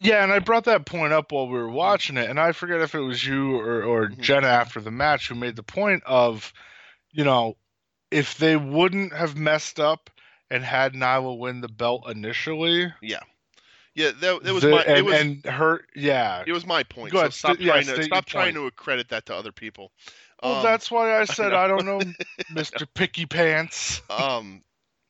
Speaker 2: Yeah, and I brought that point up while we were watching it, and I forget if it was you or, or
Speaker 1: Mhm.
Speaker 2: Jenna after the match who made the point of, you know, if they wouldn't have messed up and had Nyla win the belt initially,
Speaker 1: Yeah. Yeah, that, that was
Speaker 2: The-
Speaker 1: my
Speaker 2: and,
Speaker 1: it was
Speaker 2: and her yeah.
Speaker 1: it was my point.
Speaker 2: Go
Speaker 1: so
Speaker 2: ahead,
Speaker 1: stop
Speaker 2: st- yeah,
Speaker 1: trying to
Speaker 2: state
Speaker 1: stop trying to accredit that to other people.
Speaker 2: Well,
Speaker 1: Um,
Speaker 2: that's why I said
Speaker 1: know.
Speaker 2: I, don't know, Mr. Picky Pants.
Speaker 1: um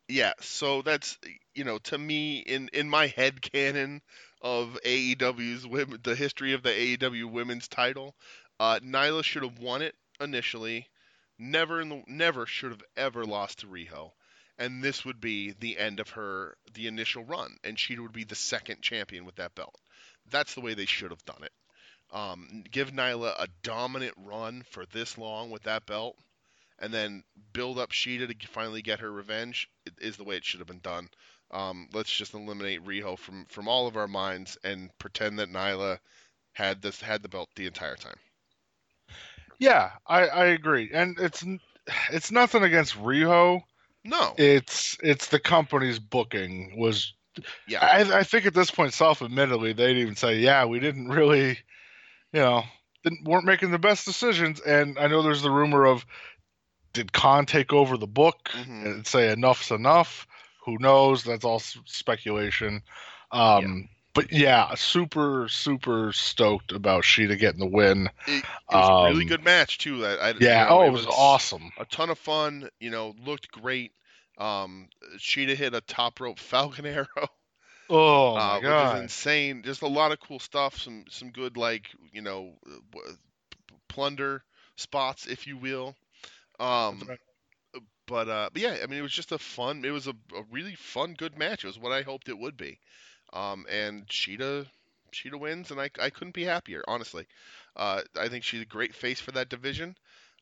Speaker 1: yeah so that's you know to me in in my head canon of AEW's women the history of the AEW women's title uh Nyla should have won it initially never in the never should have ever lost to Riho and this would be the end of her the initial run and she would be the second champion with that belt that's the way they should have done it um give Nyla a dominant run for this long with that belt and then build up Shida to finally get her revenge is the way it should have been done. Um, let's just eliminate Riho from from all of our minds and pretend that Nyla had this had the belt the entire time.
Speaker 2: Yeah, I, I agree, and it's it's nothing against Riho.
Speaker 1: No,
Speaker 2: It's it's the company's booking was.
Speaker 1: yeah,
Speaker 2: I, I think at this point, self-admittedly, they'd even say, "Yeah, we didn't really, you know, didn't, weren't making the best decisions." And I know there's the rumor of did Khan take over the book
Speaker 1: Mhm.
Speaker 2: and say enough's enough? Who knows? That's all speculation. Um, But yeah, super super stoked about Shida getting the win.
Speaker 1: it, it was a really
Speaker 2: um,
Speaker 1: good match too. I, I, you
Speaker 2: Yeah,
Speaker 1: know,
Speaker 2: oh, it was awesome.
Speaker 1: a ton of fun. You know, looked great. Um, Shida hit a top rope Falcon Arrow.
Speaker 2: Oh
Speaker 1: uh,
Speaker 2: my
Speaker 1: which is insane. Just a lot of cool stuff. Some some good like you know uh, w- p- plunder spots, if you will. Um,
Speaker 2: right.
Speaker 1: but uh, but yeah, I mean, it was just a fun. It was a, a really fun, good match. It was what I hoped it would be. Um, and Shida Shida wins, and I I couldn't be happier, honestly. Uh, I think she's a great face for that division.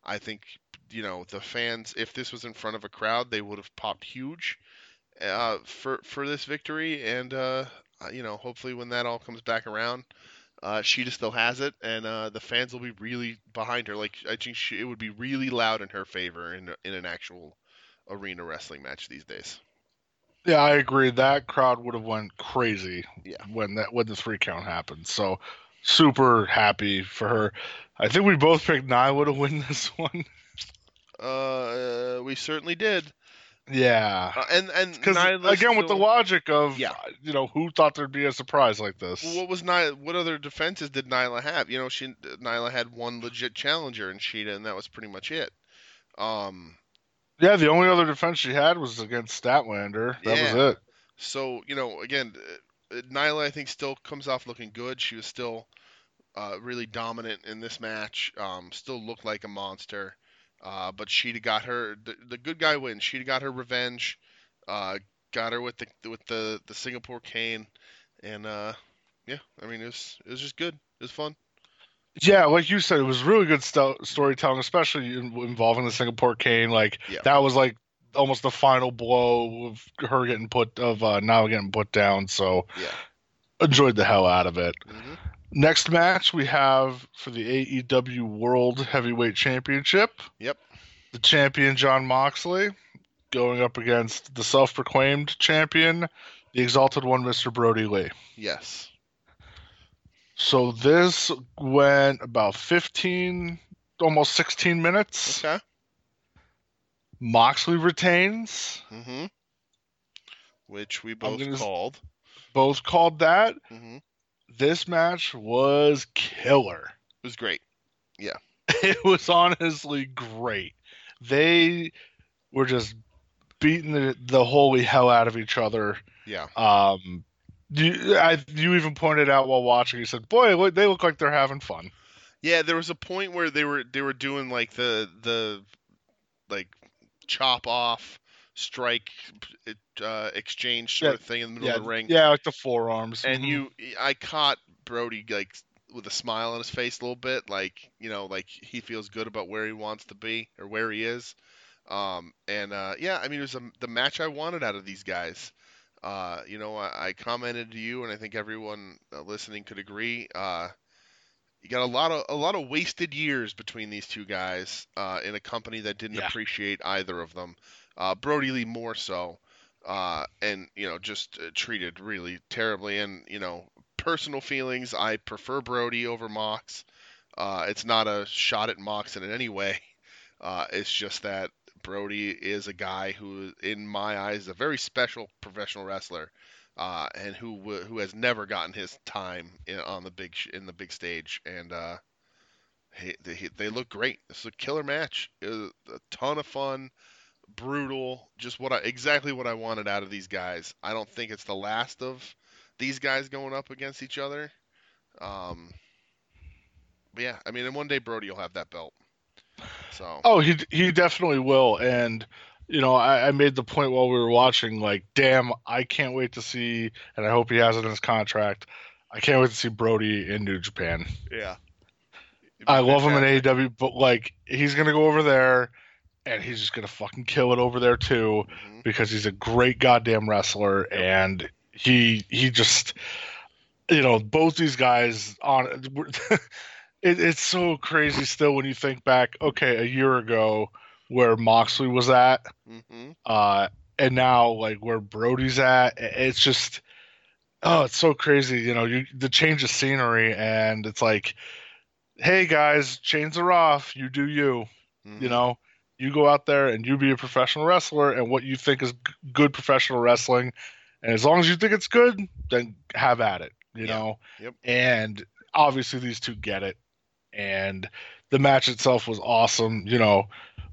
Speaker 1: I think you know the fans. If this was in front of a crowd, they would have popped huge uh, for for this victory, and uh, you know, hopefully when that all comes back around, uh, Shida still has it, and uh, the fans will be really behind her. Like I think she, it would be really loud in her favor in in an actual arena wrestling match these days.
Speaker 2: Yeah, I agree. That crowd would have went crazy
Speaker 1: Yeah.
Speaker 2: when that when the three count happened. So super happy for her. I think we both picked Nyla to win this one.
Speaker 1: Uh, we certainly did.
Speaker 2: Yeah.
Speaker 1: Uh, and and
Speaker 2: Because again, with the logic of
Speaker 1: Yeah.
Speaker 2: you know who thought there'd be a surprise like this?
Speaker 1: What was Nyla? What other defenses did Nyla have? You know, she Nyla had one legit challenger in Shida, and that was pretty much it. Um,
Speaker 2: Yeah, the only other defense she had was against Statlander. That
Speaker 1: Yeah.
Speaker 2: was it.
Speaker 1: So you know, again, uh, Nyla I think still comes off looking good. She was still uh, really dominant in this match. Um, still looked like a monster. Uh, but Shida got her. The, the good guy wins. Shida got her revenge. Uh, got her with the with the the Singapore cane, and uh, yeah, I mean it was it was just good. It was fun.
Speaker 2: Yeah, like you said, it was really good sto- storytelling, especially in- involving the Singapore cane. Like
Speaker 1: Yeah.
Speaker 2: that was like almost the final blow of her getting put of uh, now getting put down. So
Speaker 1: Yeah.
Speaker 2: enjoyed the hell out of it.
Speaker 1: hmm
Speaker 2: Next match we have for the AEW World Heavyweight Championship.
Speaker 1: Yep.
Speaker 2: The champion Jon Moxley going up against the self-proclaimed champion, the Exalted One, Mr. Brodie Lee.
Speaker 1: Yes.
Speaker 2: So this went about 15, almost 16 minutes.
Speaker 1: Okay.
Speaker 2: Moxley retains.
Speaker 1: Mm-hmm. Which we both called.
Speaker 2: Both called that.
Speaker 1: Mm-hmm.
Speaker 2: This match was killer.
Speaker 1: It was great. Yeah.
Speaker 2: It was honestly great. They were just beating the, the holy hell out of each other.
Speaker 1: Yeah.
Speaker 2: Um, you, I, you even pointed out while watching. You said, "Boy, look- they look like they're having fun."
Speaker 1: Yeah, there was a point where they were they were doing like the the like chop off strike uh, exchange sort
Speaker 2: Yeah,
Speaker 1: of thing in the middle
Speaker 2: Yeah,
Speaker 1: of the ring.
Speaker 2: yeah, like the forearms.
Speaker 1: And
Speaker 2: Mhm.
Speaker 1: you, I caught Brodie like with a smile on his face a little bit, like you know, like he feels good about where he wants to be or where he is. Um, and uh, yeah, I mean, it was a, the match I wanted out of these guys. Uh, you know, I, I commented to you, and I think everyone uh, listening could agree. Uh, you got a lot of a lot of wasted years between these two guys uh, in a company that didn't
Speaker 2: Yeah.
Speaker 1: appreciate either of them. Uh, Brodie Lee more so, uh, and you know just uh, treated really terribly. And you know personal feelings, I prefer Brodie over Mox. Uh, it's not a shot at Mox in any way. Uh, it's just that Brodie is a guy who, in my eyes, is a very special professional wrestler. uh, and who who has never gotten his time in, on the big in the big stage, and uh, he, they, they look great. Is a killer match. It was a ton of fun, brutal, just what I exactly what I wanted out of these guys. I don't think it's the last of these guys going up against each other. Um, but yeah, I mean, and one day Brodie will have that belt. So
Speaker 2: Oh, he he definitely will, and you know, I, I made the point while we were watching, like, damn, I can't wait to see, and I hope he has it in his contract. I can't wait to see Brodie in New Japan.
Speaker 1: yeah,
Speaker 2: I love him in AEW, but like, he's gonna go over there, and he's just gonna fucking kill it over there too,
Speaker 1: Mhm.
Speaker 2: because he's a great goddamn wrestler, and he he just, you know, both these guys on. it, it's so crazy still when you think back. Okay, a year ago, where Moxley was at,
Speaker 1: Mhm.
Speaker 2: uh, and now like where Brodie's at, it's just, oh, it's so crazy. You know, you the change of scenery, and it's like, hey guys, chains are off. You do you.
Speaker 1: Mhm.
Speaker 2: You know, you go out there and you be a professional wrestler, and what you think is g- good professional wrestling, and as long as you think it's good, then have at it. You
Speaker 1: Yeah.
Speaker 2: know,
Speaker 1: Yep.
Speaker 2: and obviously these two get it, and the match itself was awesome. You know,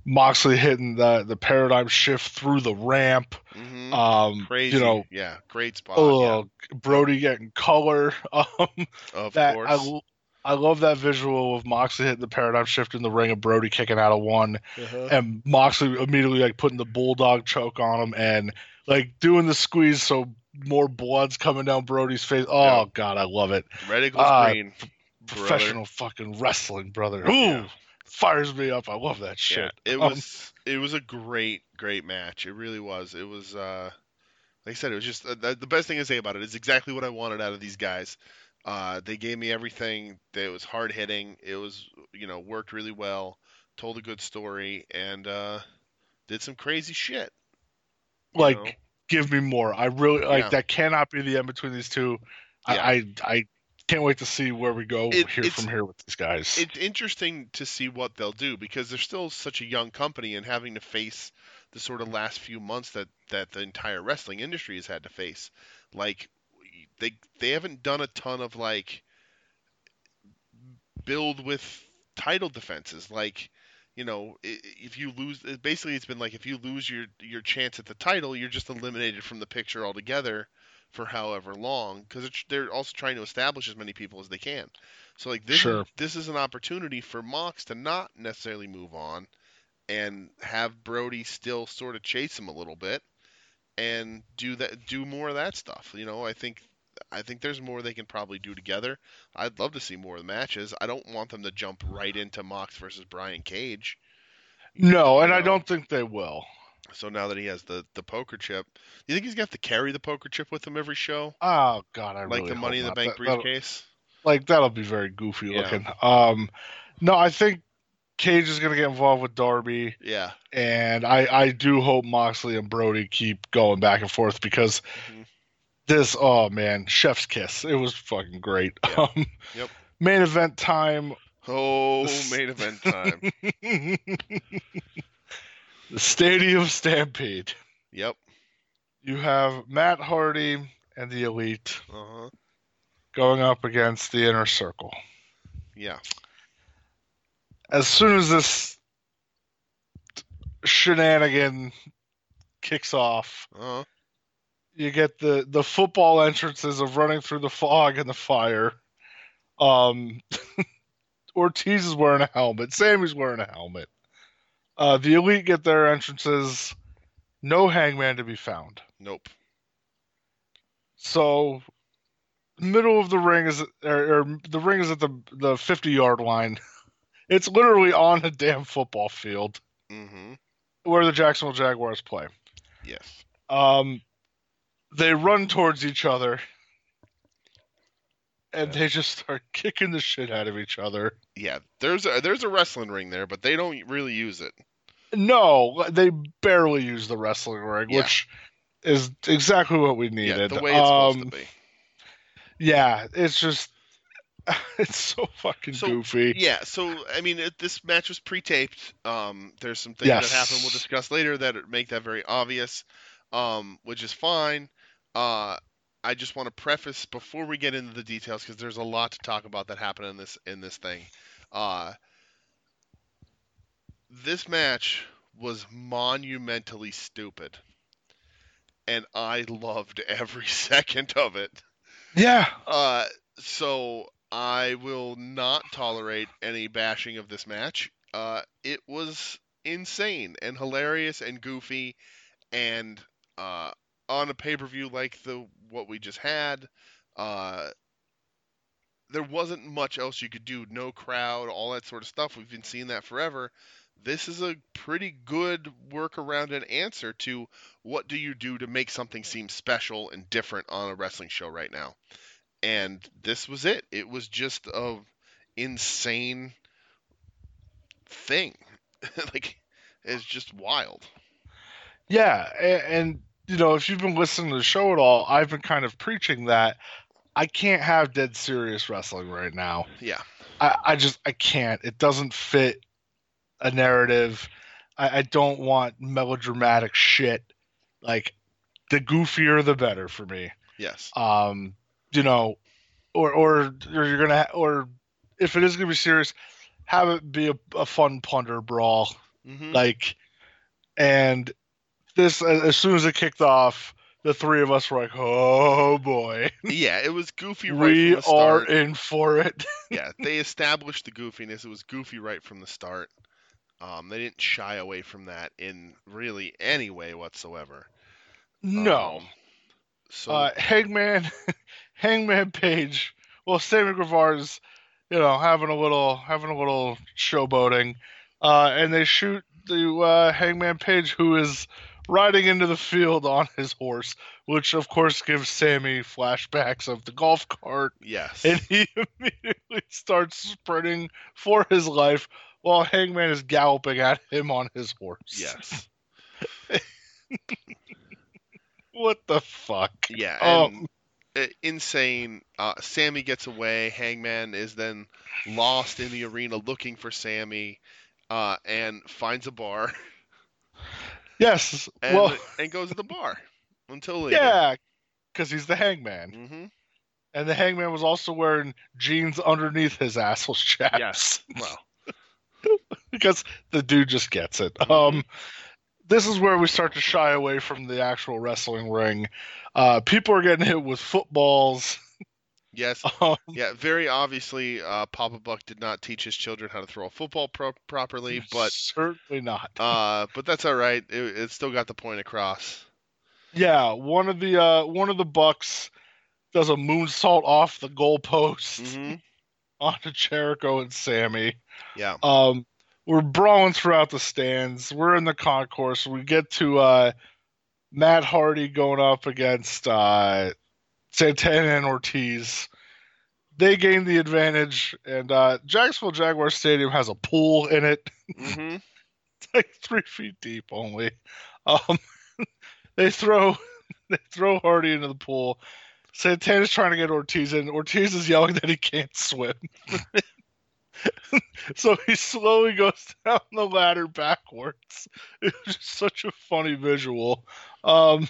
Speaker 2: Moxley hitting the the paradigm shift through the ramp.
Speaker 1: Mhm.
Speaker 2: Um,
Speaker 1: Crazy.
Speaker 2: you know,
Speaker 1: yeah, great spot.
Speaker 2: oh, Brodie getting color. Um,
Speaker 1: of
Speaker 2: that
Speaker 1: course.
Speaker 2: I love that visual of Moxley hitting the paradigm shift in the ring and Brodie kicking out of one,
Speaker 1: Uh-huh.
Speaker 2: and Moxley immediately like putting the bulldog choke on him and like doing the squeeze so more blood's coming down Brodie's face. Oh
Speaker 1: Yeah.
Speaker 2: god, I love it.
Speaker 1: Red Eagles
Speaker 2: ah,
Speaker 1: Green.
Speaker 2: Professional fucking wrestling, brother. Ooh,
Speaker 1: Yeah.
Speaker 2: fires me up. I love that shit.
Speaker 1: Yeah, it
Speaker 2: Um,
Speaker 1: was it was a great great match. It really was. It was uh like I said, it was just uh, the the best thing to say about it is exactly what I wanted out of these guys. Uh, they gave me everything. It was hard hitting. It was you know worked really well. Told a good story and uh, did some crazy shit.
Speaker 2: like
Speaker 1: know?
Speaker 2: give me more. I really like
Speaker 1: Yeah.
Speaker 2: that cannot be the end between these two.
Speaker 1: Yeah.
Speaker 2: I I can't wait to see where we go
Speaker 1: It-
Speaker 2: here from here with these guys.
Speaker 1: it's interesting to see what they'll do because they're still such a young company and having to face the sort of last few months that that the entire wrestling industry has had to face. Like they they haven't done a ton of like build with title defenses like you know if you lose basically it's been like if you lose your your chance at the title you're just eliminated from the picture altogether for however long because they're also trying to establish as many people as they can so like this
Speaker 2: Sure.
Speaker 1: is, this is an opportunity for Mox to not necessarily move on and have Brodie still sort of chase him a little bit and do that do more of that stuff you know I think I think there's more they can probably do together. I'd love to see more of the matches. I don't want them to jump right into Mox versus Brian Cage.
Speaker 2: no, and I don't think they will.
Speaker 1: So now that he has the the poker chip, do you think he's gonna have to carry the poker chip with him every show,
Speaker 2: Oh God, I really
Speaker 1: like
Speaker 2: really
Speaker 1: the Money in the. Bank
Speaker 2: That-
Speaker 1: briefcase?
Speaker 2: like that'll be very goofy
Speaker 1: Yeah.
Speaker 2: looking. Um, no, I think Cage is gonna get involved with Darby,
Speaker 1: Yeah.
Speaker 2: and I I do hope Moxley and Brodie keep going back and forth because
Speaker 1: Mhm.
Speaker 2: this oh man, chef's kiss. It was fucking great.
Speaker 1: Yeah.
Speaker 2: Um,
Speaker 1: Yep.
Speaker 2: Main event time.
Speaker 1: Oh, main event time.
Speaker 2: the Stadium Stampede.
Speaker 1: yep.
Speaker 2: You have Matt Hardy and the Elite
Speaker 1: Uh huh.
Speaker 2: going up against the Inner Circle.
Speaker 1: Yeah.
Speaker 2: As soon as this shenanigan kicks off,
Speaker 1: Uh huh.
Speaker 2: you get the the football entrances of running through the fog and the fire. Um, Ortiz is wearing a helmet. Sammy's wearing a helmet. Uh, the elite get their entrances. No hangman to be found.
Speaker 1: Nope.
Speaker 2: So, middle of the ring is or, or the ring is at the the fifty yard line. It's literally on a damn football field
Speaker 1: Mm-hmm.
Speaker 2: where the Jacksonville Jaguars play.
Speaker 1: Yes.
Speaker 2: Um, they run towards each other, and
Speaker 1: Yeah.
Speaker 2: they just start kicking the shit out of each other.
Speaker 1: Yeah. There's a there's a wrestling ring there, but they don't really use it.
Speaker 2: No, they barely use the wrestling ring,
Speaker 1: Yeah.
Speaker 2: which is exactly what we needed. Yeah.
Speaker 1: The way it's supposed
Speaker 2: Um,
Speaker 1: to be.
Speaker 2: Yeah, it's just it's so fucking
Speaker 1: So,
Speaker 2: goofy.
Speaker 1: Yeah, so I mean, it, this match was pre-taped. Um, there's some things that
Speaker 2: Yes.
Speaker 1: happen we'll discuss later that make that very obvious, um, which is fine. Uh, I just want to preface before we get into the details because there's a lot to talk about that happened in this in this thing. Uh, this match was monumentally stupid, and I loved every second of it.
Speaker 2: Yeah.
Speaker 1: Uh, so I will not tolerate any bashing of this match. Uh, it was insane and hilarious and goofy, and uh, on a pay per view like the what we just had, uh, there wasn't much else you could do. No crowd, all that sort of stuff. We've been seeing that forever. This is a pretty good workaround and answer to what do you do to make something seem special and different on a wrestling show right now. And this was it. It was just a insane thing. like it's just wild.
Speaker 2: Yeah, and, and you know, if you've been listening to the show at all, I've been kind of preaching that I can't have dead serious wrestling right now.
Speaker 1: Yeah.
Speaker 2: I, I just I can't. It doesn't fit a narrative. I, I don't want melodramatic shit. Like the goofier the better for me.
Speaker 1: Yes.
Speaker 2: Um, you know, or or or you're gonna or if it is gonna be serious, have it be a, a fun punter brawl.
Speaker 1: hmm
Speaker 2: Like, and this as soon as it kicked off, the three of us were like, "Oh boy,
Speaker 1: yeah, it was goofy right
Speaker 2: we
Speaker 1: from the
Speaker 2: are in for it."
Speaker 1: yeah, they established the goofiness. It was goofy right from the start. Um, they didn't shy away from that in really any way whatsoever.
Speaker 2: no,
Speaker 1: Um, so
Speaker 2: uh, Hangman, Hangman Page. Well, Sammy Guevara's, you know, having a little having a little showboating, uh, and they shoot the uh, Hangman Page, who is riding into the field on his horse, which of course gives Sammy flashbacks of the golf cart,
Speaker 1: yes,
Speaker 2: and he immediately starts sprinting for his life while Hangman is galloping at him on his horse.
Speaker 1: yes,
Speaker 2: What the fuck?
Speaker 1: yeah,
Speaker 2: Um,
Speaker 1: insane. Uh, Sammy gets away. Hangman is then lost in the arena looking for Sammy, uh, and finds a bar
Speaker 2: yes.
Speaker 1: and
Speaker 2: well,
Speaker 1: and goes to the bar until later.
Speaker 2: yeah, because he's the Hangman.
Speaker 1: hmm
Speaker 2: And the hangman was also wearing jeans underneath his asshole chaps.
Speaker 1: Yes. Well.
Speaker 2: because the dude just gets it. Um, this is where we start to shy away from the actual wrestling ring. Uh, people are getting hit with footballs.
Speaker 1: Yes.
Speaker 2: Um,
Speaker 1: Yeah. Very obviously, uh, Papa Buck did not teach his children how to throw a football pro- properly, but
Speaker 2: certainly not.
Speaker 1: uh, but that's all right. It, it still got the point across.
Speaker 2: yeah, one of the uh, one of the bucks does a moonsault off the goalpost
Speaker 1: hmm
Speaker 2: onto Jericho and Sammy.
Speaker 1: Yeah.
Speaker 2: Um, we're brawling throughout the stands. We're in the concourse. We get to uh, Matt Hardy going up against uh, Santana and Ortiz. They gain the advantage, and uh, Jacksonville Jaguar Stadium has a pool in it.
Speaker 1: hmm
Speaker 2: like three feet deep only. Um, they throw they throw Hardy into the pool. Santana's trying to get Ortiz in. Ortiz is yelling that he can't swim. so he slowly goes down the ladder backwards. It's just such a funny visual. Um,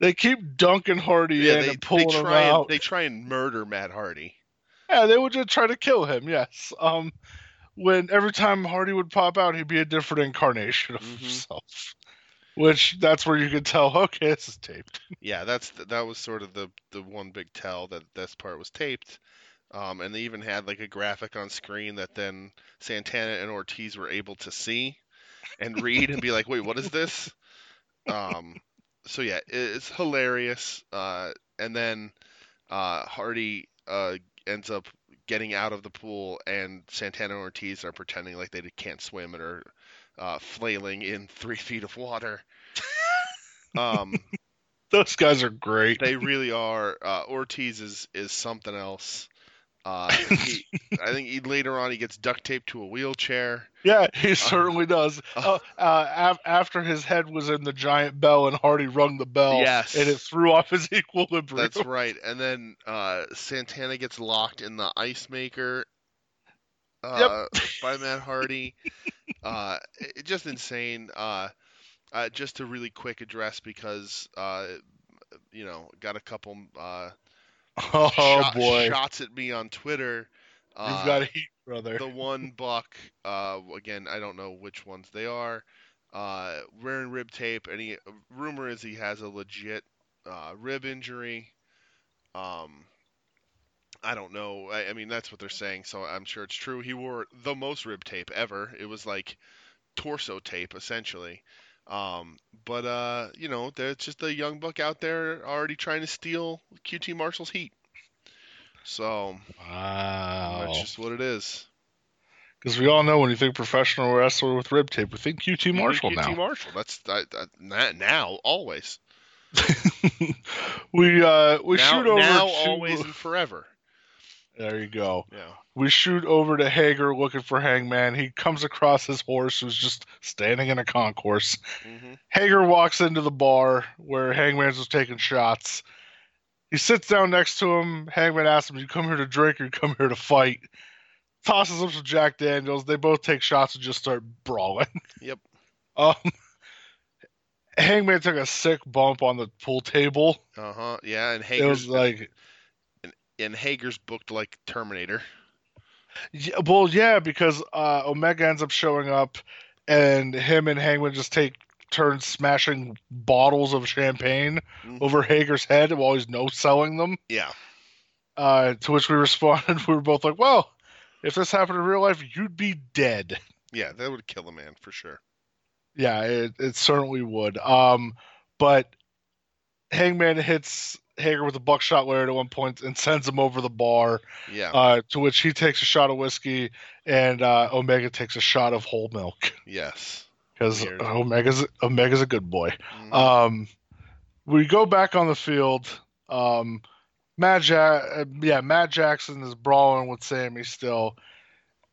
Speaker 2: they keep dunking Hardy
Speaker 1: Yeah.
Speaker 2: in
Speaker 1: They,
Speaker 2: and
Speaker 1: they
Speaker 2: pulling him
Speaker 1: try
Speaker 2: out.
Speaker 1: and they try and murder Matt Hardy.
Speaker 2: Yeah, they would just try to kill him. Yes. Um, when every time Hardy would pop out, he'd be a different incarnation of
Speaker 1: Mhm.
Speaker 2: himself. Which that's where you could tell. Okay, this is taped.
Speaker 1: Yeah. That's that was sort of the the one big tell that this part was taped. Um, and they even had like a graphic on screen that then Santana and Ortiz were able to see and read and be like, "Wait, what is this?" Um, so yeah, it- it's hilarious. Uh, and then uh, Hardy uh, ends up getting out of the pool, and Santana and Ortiz are pretending like they can't swim and are uh, flailing in three feet of water. Um,
Speaker 2: Those guys are great.
Speaker 1: they really are. Uh, Ortiz is is something else. Uh, he, I think he, later on he gets duct taped to a wheelchair.
Speaker 2: yeah, he certainly does.
Speaker 1: uh,
Speaker 2: Uh, uh, af- after his head was in the giant bell and Hardy rung the bell,
Speaker 1: Yes.
Speaker 2: and it threw off his equilibrium.
Speaker 1: That's right. And then uh, Santana gets locked in the ice maker uh, by Matt Hardy. Uh, it, just insane. Uh, uh, just a really quick address because uh, you know, got a couple uh,
Speaker 2: Oh
Speaker 1: shot-
Speaker 2: boy,
Speaker 1: shots at me on Twitter. Uh,
Speaker 2: you've got heat, brother.
Speaker 1: the one buck. Uh, again, I don't know which ones they are. Uh, wearing rib tape, and he rumor is he has a legit uh, rib injury. Um, I don't know. I, I mean, that's what they're saying, so I'm sure it's true. He wore the most rib tape ever. It was like torso tape, essentially. Um, but uh, you know, there's just a young buck out there already trying to steal QT Marshall's heat. So
Speaker 2: Wow.
Speaker 1: that's just what it is.
Speaker 2: Because we all know when you think professional wrestler with rib tape, we think QT Marshall
Speaker 1: QT
Speaker 2: now.
Speaker 1: Marshall. That's that, now always.
Speaker 2: we uh we
Speaker 1: now,
Speaker 2: shoot over
Speaker 1: now
Speaker 2: to,
Speaker 1: always and forever.
Speaker 2: There you go.
Speaker 1: Yeah.
Speaker 2: We shoot over to Hager looking for Hangman. He comes across his horse who's just standing in a concourse.
Speaker 1: hmm
Speaker 2: Hager walks into the bar where Hangman's was taking shots. He sits down next to him. Hangman asks him, You come here to drink or you come here to fight? Tosses him some Jack Daniels. They both take shots and just start brawling.
Speaker 1: Yep.
Speaker 2: Um, Hangman took a sick bump on the pool table.
Speaker 1: Uh huh. Yeah, and
Speaker 2: It was like,
Speaker 1: and Hager's booked like Terminator.
Speaker 2: yeah, well, yeah, because uh, Omega ends up showing up, and him and Hangman just take turns smashing bottles of champagne
Speaker 1: Mhm.
Speaker 2: over Hager's head while he's no selling them.
Speaker 1: Yeah.
Speaker 2: Uh, to which we responded, we were both like, "Well, if this happened in real life, you'd be dead."
Speaker 1: Yeah, that would kill a man for sure.
Speaker 2: Yeah, it, it certainly would. Um, but Hangman hits Hager with a Buckshot Lariat at one point and sends him over the bar.
Speaker 1: Yeah.
Speaker 2: Uh, to which he takes a shot of whiskey and uh, Omega takes a shot of whole milk
Speaker 1: yes.
Speaker 2: because Omega's Omega's a good boy.
Speaker 1: Mhm.
Speaker 2: Um, we go back on the field. Um, Matt ja- yeah, Matt Jackson is brawling with Sammy still.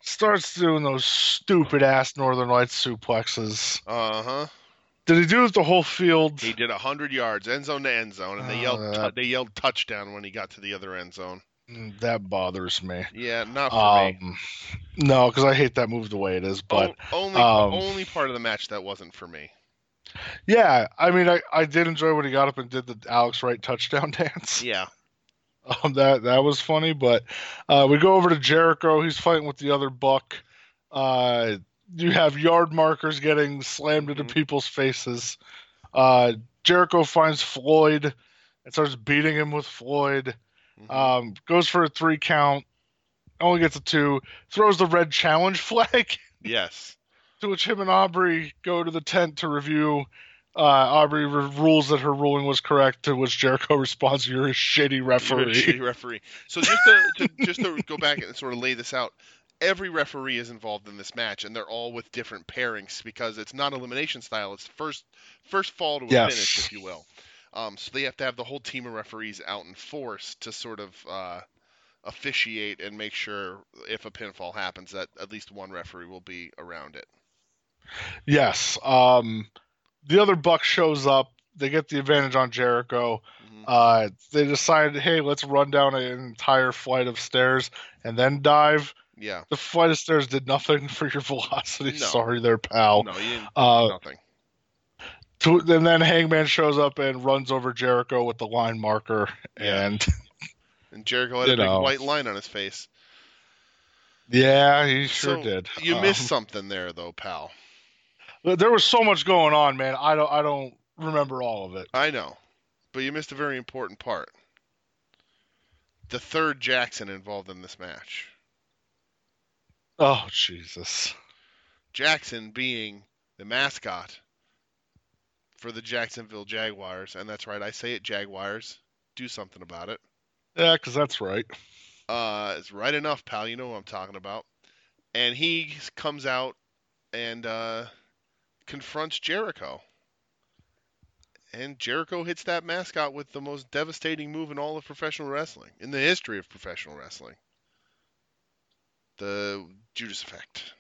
Speaker 2: Starts doing those stupid ass Northern Lights suplexes.
Speaker 1: Uh huh.
Speaker 2: Did he do it the whole field?
Speaker 1: He did hundred yards, end zone to end zone, and they yelled
Speaker 2: Uh,
Speaker 1: they yelled touchdown when he got to the other end zone.
Speaker 2: Mm, That bothers me.
Speaker 1: Yeah, not for me.
Speaker 2: Um, no, because I hate that move the way it is. But
Speaker 1: O- only
Speaker 2: um,
Speaker 1: only part of the match that wasn't for me.
Speaker 2: yeah, I mean, I, I did enjoy when he got up and did the Alex Wright touchdown dance.
Speaker 1: Yeah.
Speaker 2: Um, that that was funny. But uh, we go over to Jericho. He's fighting with the other Buck. Uh, you have yard markers getting slammed into
Speaker 1: Mhm.
Speaker 2: people's faces. Uh, Jericho finds Floyd and starts beating him with Floyd.
Speaker 1: Mhm.
Speaker 2: Um, goes for a three count. Only gets a two. Throws the red challenge flag.
Speaker 1: yes.
Speaker 2: To which him and Aubrey go to the tent to review. Uh, Aubrey re- rules that her ruling was correct. To which Jericho responds, "You're a shitty
Speaker 1: You're a
Speaker 2: referee."
Speaker 1: shitty referee. So just to, to just to go back and sort of lay this out, every referee is involved in this match, and they're all with different pairings because it's not elimination style. It's first first fall to a finish, if you will. Um, so they have to have the whole team of referees out in force to sort of uh, officiate and make sure if a pinfall happens that at least one referee will be around it.
Speaker 2: Yes. Um, the other Buck shows up. They get the advantage on Jericho.
Speaker 1: Mhm.
Speaker 2: Uh, they decide, hey, let's run down an entire flight of stairs and then dive.
Speaker 1: Yeah.
Speaker 2: The flight of stairs did nothing for your velocity.
Speaker 1: No.
Speaker 2: Sorry, there, pal.
Speaker 1: No, you didn't.
Speaker 2: Uh,
Speaker 1: nothing.
Speaker 2: to, and then Hangman shows up and runs over Jericho with the line marker,
Speaker 1: Yeah.
Speaker 2: and
Speaker 1: And Jericho had a big
Speaker 2: know.
Speaker 1: white line on his face.
Speaker 2: yeah, he sure
Speaker 1: So,
Speaker 2: did.
Speaker 1: You
Speaker 2: Um,
Speaker 1: missed something there, though, pal.
Speaker 2: There was so much going on, man. I don't, I don't remember all of it.
Speaker 1: I know, but you missed a very important part. The third Jackson involved in this match.
Speaker 2: Oh Jesus!
Speaker 1: Jackson being the mascot for the Jacksonville Jaguars, and that's right, I say it Jaguars. Do something about it.
Speaker 2: Yeah, because that's right.
Speaker 1: Uh, it's right enough, pal. You know what I'm talking about. And he comes out and uh, confronts Jericho. And Jericho hits that mascot with the most devastating move in all of professional wrestling, in the history of professional wrestling. The Judas Effect.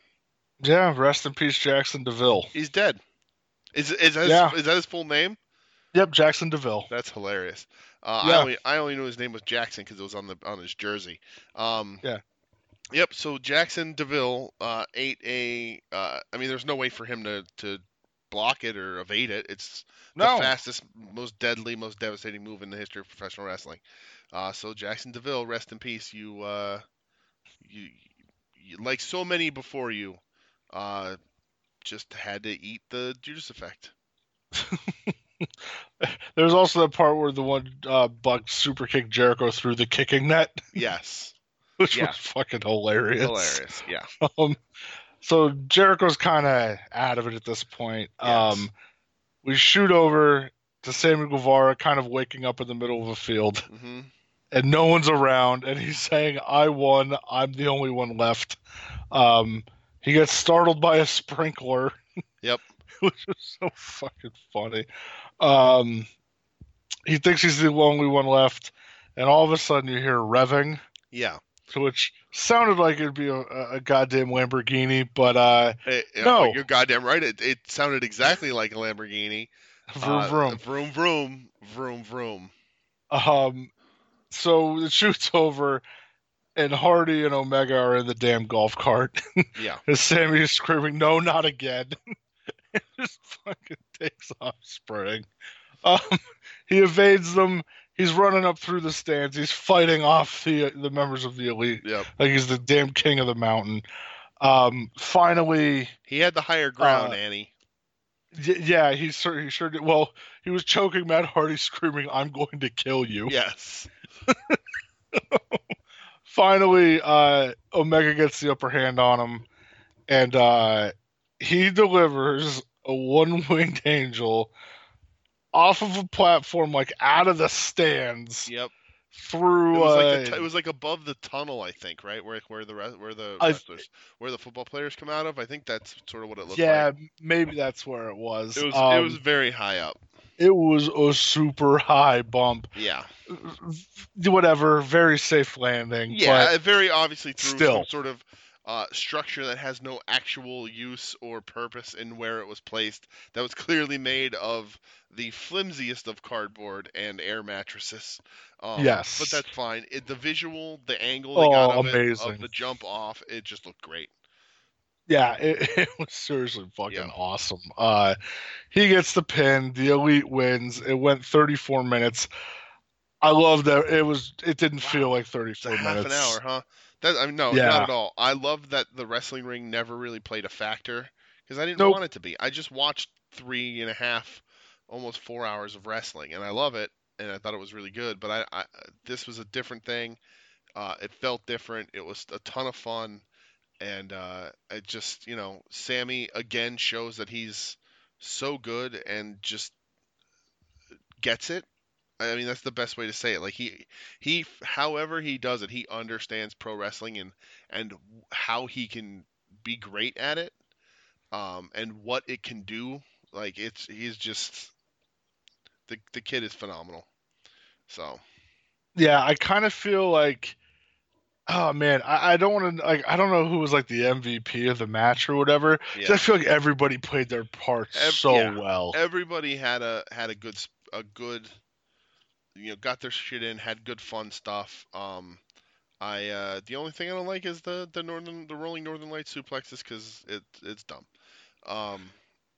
Speaker 2: Yeah, rest in peace, Jaxson de Ville.
Speaker 1: He's dead. Is is that, his, is that his full name?
Speaker 2: Yep, Jaxson de Ville.
Speaker 1: That's hilarious. Uh, I
Speaker 2: Yeah.
Speaker 1: only I only knew his name was Jackson because it was on the on his jersey. Um,
Speaker 2: Yeah.
Speaker 1: Yep. So Jaxson de Ville uh, ate a. Uh, I mean, there's no way for him to to block it or evade it. It's
Speaker 2: No.
Speaker 1: the fastest, most deadly, most devastating move in the history of professional wrestling. Uh, so Jaxson de Ville, rest in peace. You, uh, you, you, like so many before you, uh, just had to eat the Judas effect.
Speaker 2: There's also that part where the one uh, Buck super kicked Jericho through the kicking net,
Speaker 1: Yes,
Speaker 2: which
Speaker 1: Yeah.
Speaker 2: was fucking hilarious.
Speaker 1: hilarious. Yeah,
Speaker 2: Um, so Jericho's kind of out of it at this point.
Speaker 1: Yes.
Speaker 2: Um, we shoot over to Sammy Guevara, kind of waking up in the middle of a field,
Speaker 1: hmm
Speaker 2: and no one's around, and he's saying, "I won. I'm the only one left." Um, he gets startled by a sprinkler.
Speaker 1: Yep.
Speaker 2: which is so fucking funny. Um, he thinks he's the only one left, and all of a sudden you hear revving,
Speaker 1: yeah.
Speaker 2: which sounded like it'd be a, a goddamn Lamborghini, but uh, No.
Speaker 1: you're goddamn right. It, it sounded exactly like a Lamborghini.
Speaker 2: vroom
Speaker 1: Uh,
Speaker 2: vroom.
Speaker 1: vroom, vroom, vroom, vroom.
Speaker 2: Um, so the shoots over, and Hardy and Omega are in the damn golf cart.
Speaker 1: Yeah,
Speaker 2: and Sammy is screaming, "No, not again!" and just fucking takes off sprinting. Um, he evades them. He's running up through the stands. He's fighting off the the members of the elite
Speaker 1: yep.
Speaker 2: like he's the damn king of the mountain. Um, finally,
Speaker 1: He had the higher ground,
Speaker 2: Uh,
Speaker 1: Annie.
Speaker 2: y- yeah, he sure he sure did. Well, he was choking Matt Hardy, screaming, "I'm going to kill you."
Speaker 1: Yes.
Speaker 2: finally uh omega gets the upper hand on him and uh he delivers a one-winged angel off of a platform like out of the stands
Speaker 1: Yep.
Speaker 2: through
Speaker 1: It was like
Speaker 2: uh,
Speaker 1: t- it was like above the tunnel, I think, right? Where where the re- where the
Speaker 2: I-
Speaker 1: wrestlers, where the football players come out of. I think that's sort of what it looked
Speaker 2: yeah
Speaker 1: like.
Speaker 2: Yeah, maybe that's where it was
Speaker 1: It was
Speaker 2: um,
Speaker 1: it was very high up.
Speaker 2: It was a super high bump
Speaker 1: Yeah.
Speaker 2: whatever very safe landing
Speaker 1: Yeah. very obviously through
Speaker 2: still.
Speaker 1: some sort of uh, structure that has no actual use or purpose in where it was placed. That was clearly made of the flimsiest of cardboard and air mattresses. Um,
Speaker 2: Yes.
Speaker 1: But that's fine. It, the visual, the angle they got
Speaker 2: Oh,
Speaker 1: of, it,
Speaker 2: amazing.
Speaker 1: of the jump off, it just looked great.
Speaker 2: Yeah, it, it was seriously fucking
Speaker 1: Yeah.
Speaker 2: awesome. Uh, he gets the pin. The elite wins. It went 34 minutes. I love that it was. It didn't
Speaker 1: Wow.
Speaker 2: feel like 34
Speaker 1: a half
Speaker 2: minutes.
Speaker 1: an hour, huh? That I mean, no,
Speaker 2: Yeah.
Speaker 1: not at all. I love that the wrestling ring never really played a factor because I didn't
Speaker 2: Nope.
Speaker 1: want it to be. I just watched three and a half, almost four hours of wrestling, and I love it, and I thought it was really good. But I, I this was a different thing. Uh, it felt different. It was a ton of fun, and uh, it just you know, Sammy again shows that he's so good and just gets it. I mean, that's the best way to say it. Like he, he, however he does it, he understands pro wrestling and and how he can be great at it, um, and what it can do. Like it's he's just the the kid is phenomenal. So
Speaker 2: Yeah, I kind of feel like, oh man, I, I don't want to like. I don't know who was like the MVP of the match or whatever. 'cause I feel like everybody played their part
Speaker 1: Ev-
Speaker 2: so
Speaker 1: yeah.
Speaker 2: well.
Speaker 1: everybody had a had a good a good, you know, got their shit in, had good fun stuff. Um, I uh, the only thing I don't like is the the northern the rolling northern light suplexes because it it's dumb. Um,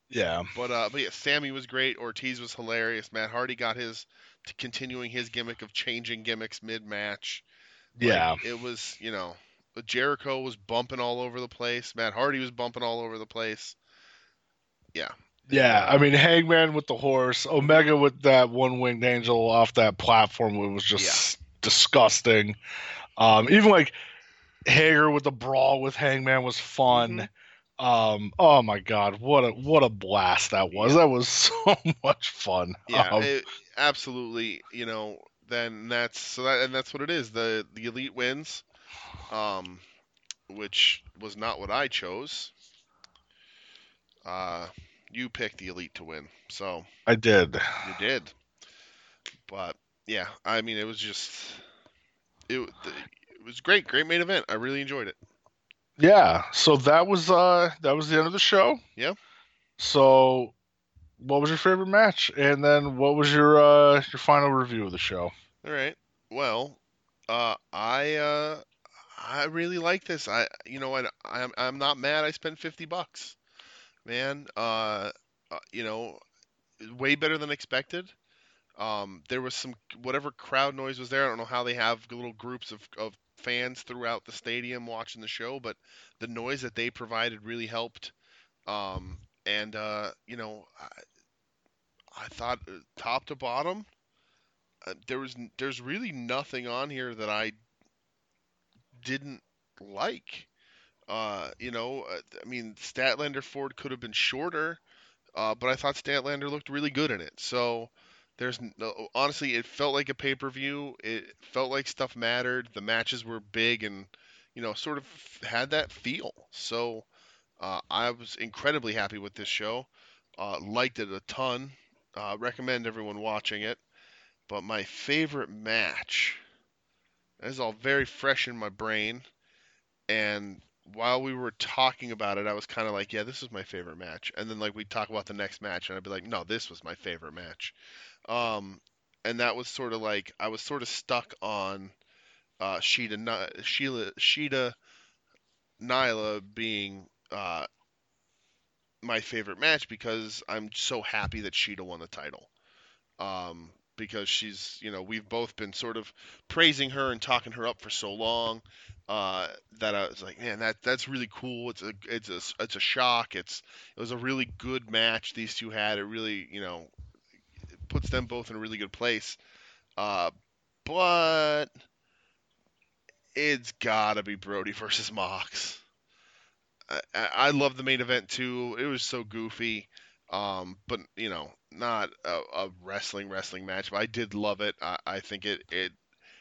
Speaker 2: Yeah,
Speaker 1: But uh, but yeah, Sammy was great. Ortiz was hilarious. Matt Hardy got his continuing his gimmick of changing gimmicks mid match.
Speaker 2: Yeah.
Speaker 1: it was you know Jericho was bumping all over the place. Matt Hardy was bumping all over the place. Yeah.
Speaker 2: Yeah, I mean Hangman with the horse, Omega with that one winged angel off that platform it was just disgusting. Um, even like Hager with the brawl with Hangman was fun. Um, oh my god, what a what a blast that was! That was so much fun.
Speaker 1: Yeah,
Speaker 2: Um,
Speaker 1: it- absolutely. You know, then that's so that and that's what it is. The the elite wins, um, which was not what I chose. Uh, you picked the elite to win, so
Speaker 2: I did.
Speaker 1: you did. But yeah, I mean, it was just it. It was great, great main event. I really enjoyed it.
Speaker 2: Yeah, so that was uh that was the end of the show.
Speaker 1: Yeah.
Speaker 2: So, what was your favorite match, and then what was your uh your final review of the show?
Speaker 1: All right. Well, uh, I uh, I really like this. I you know what? I'm I'm not mad. I spent fifty bucks, man. Uh, uh, you know, way better than expected. Um, there was some whatever crowd noise was there. I don't know how they have little groups of, of fans throughout the stadium watching the show, but the noise that they provided really helped. Um, and uh, you know, I, I thought uh, top to bottom, uh, there was there's really nothing on here that I didn't like. Uh, you know, uh, I mean, Statlander Ford could have been shorter, but I thought Statlander looked really good in it. So there's no, honestly, it felt like a pay per view. It felt like stuff mattered. The matches were big and you know sort of had that feel. So uh, I was incredibly happy with this show. Uh, liked it a ton. Uh, recommend everyone watching it. But my favorite match is all very fresh in my brain. And while we were talking about it, I was kind of like, yeah, this is my favorite match. And then like we talk about the next match, and I'd be like, no, this was my favorite match. Um, and that was sort of like I was sort of stuck on uh, Shida, Sheila, Shida, Nyla being uh, my favorite match because I'm so happy that Shida won the title. Um, because she's, you know, we've both been sort of praising her and talking her up for so long uh, that I was like, man, that that's really cool. It's a it's a it's a shock. It's it was a really good match these two had. It really, you know, puts them both in a really good place. Uh, but it's gotta be Brodie versus Mox. I, I love the main event too. It was so goofy, um, but you know, not a, a, wrestling wrestling match. But I did love it. I, I think it it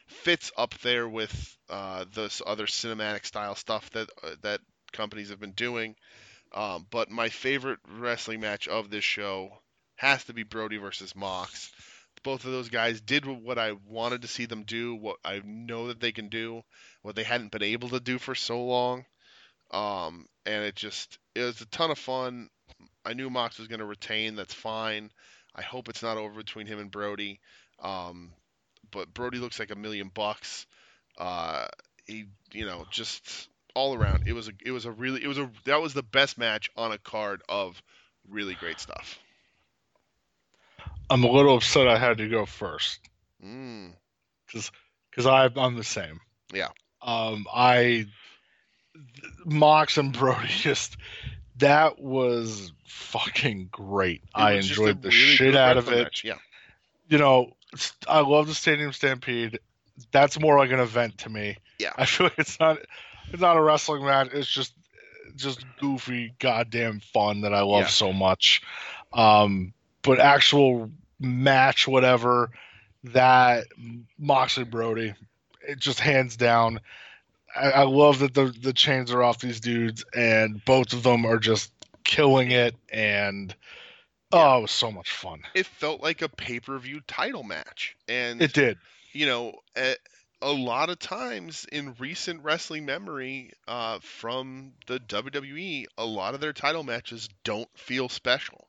Speaker 1: fits up there with uh, this other cinematic style stuff that uh, that companies have been doing. Um, but my favorite wrestling match of this show has to be Brodie versus Mox. Both of those guys did what I wanted to see them do, what I know that they can do, what they hadn't been able to do for so long. Um, and it just it was a ton of fun. I knew Mox was going to retain. That's fine. I hope it's not over between him and Brodie. Um, but Brodie looks like a million bucks. Uh, he, you know, just all around. It was a, it was a really, it was a, that was the best match on a card of really great stuff.
Speaker 2: I'm a little upset I had to go first.
Speaker 1: Mm.
Speaker 2: Cause, cause I, I'm the same.
Speaker 1: Yeah.
Speaker 2: Um, I, Mox and Brodie just, that was fucking great. I enjoyed the really shit out of it.
Speaker 1: Match. Yeah.
Speaker 2: You know, I love the Stadium Stampede. That's more like an event to me.
Speaker 1: Yeah.
Speaker 2: I feel like it's not it's not a wrestling match. It's just just goofy, goddamn fun that I love yeah. so much. Um, but actual match, whatever, that Moxley Brodie, it just hands down. I, I love that the the chains are off these dudes, and both of them are just killing it. And oh, it was so much fun.
Speaker 1: It felt like a pay per view title match, and
Speaker 2: it did.
Speaker 1: You know, a, a lot of times in recent wrestling memory uh, from the WWE, a lot of their title matches don't feel special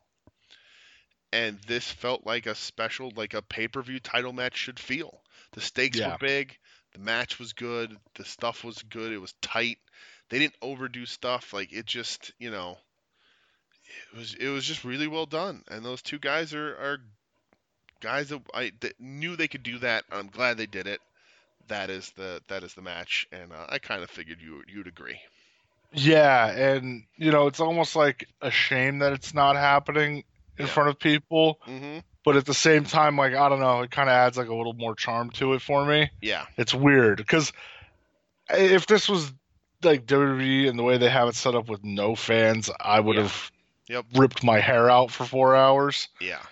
Speaker 1: and this felt like a special, like a pay per view title match should feel. The stakes yeah. were big, the match was good, the stuff was good, it was tight. They didn't overdo stuff. Like it just, you know, it was it was just really well done. And those two guys are are guys that I that knew they could do that. I'm glad they did it. That is the that is the match, and uh, I kind of figured you you'd agree.
Speaker 2: Yeah, and you know, it's almost like a shame that it's not happening in yeah. front of people.
Speaker 1: Mm-hmm.
Speaker 2: But at the same time, like I don't know, it kind of adds like a little more charm to it for me.
Speaker 1: Yeah,
Speaker 2: it's weird because if this was like WWE and the way they have it set up with no fans, I would yeah. have
Speaker 1: yep.
Speaker 2: ripped my hair out for four hours.
Speaker 1: Yeah,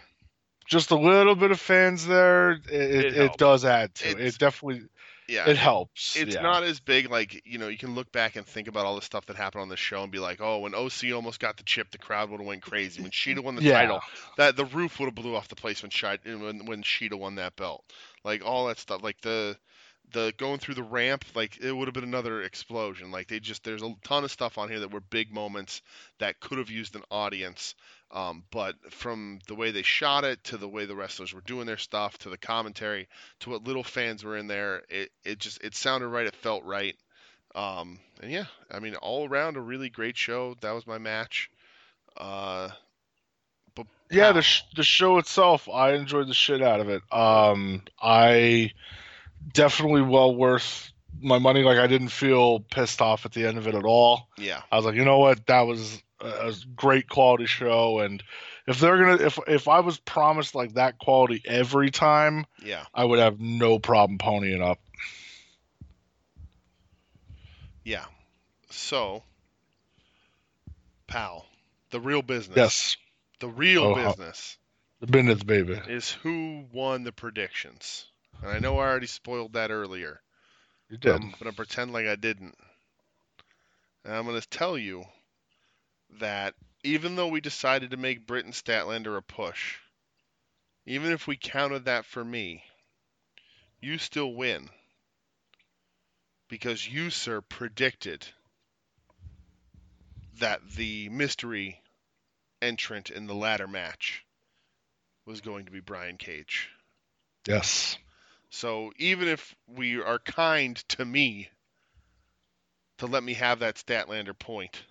Speaker 2: just a little bit of fans there, it, it, it does add to it's, it. It definitely
Speaker 1: yeah,
Speaker 2: it helps.
Speaker 1: It's
Speaker 2: yeah.
Speaker 1: not as big. Like you know, you can look back and think about all the stuff that happened on the show and be like, oh, when OC almost got the chip, the crowd would have went crazy. When Shida won the yeah. title, that the roof would have blew off the place when Shida when when Shida won that belt. Like all that stuff. Like the the going through the ramp, like it would have been another explosion. Like they just there's a ton of stuff on here that were big moments that could have used an audience. Um, but from the way they shot it to the way the wrestlers were doing their stuff to the commentary to what little fans were in there, it, it just it sounded right. It felt right. Um, and yeah, I mean, all around a really great show. That was my match. Uh, but
Speaker 2: Yeah, the sh- the show itself, I enjoyed the shit out of it. Um, I definitely well worth my money. Like I didn't feel pissed off at the end of it at all.
Speaker 1: yeah,
Speaker 2: I was like, you know what, that was a, great quality show, and if they're gonna, if if I was promised like that quality every time,
Speaker 1: yeah,
Speaker 2: I would have no problem ponying up.
Speaker 1: yeah. So, pal, the real business.
Speaker 2: Yes,
Speaker 1: The real
Speaker 2: Oh, uh,
Speaker 1: business
Speaker 2: the business, baby.
Speaker 1: is who won the predictions. And I know I already spoiled that earlier.
Speaker 2: You did.
Speaker 1: I'm gonna pretend like I didn't. And I'm gonna tell you that even though we decided to make Britton Statlander a push, even if we counted that for me, you still win. Because you, sir, predicted that the mystery entrant in the ladder match was going to be Brian Cage.
Speaker 2: Yes.
Speaker 1: So even if we are kind to me to let me have that Statlander point,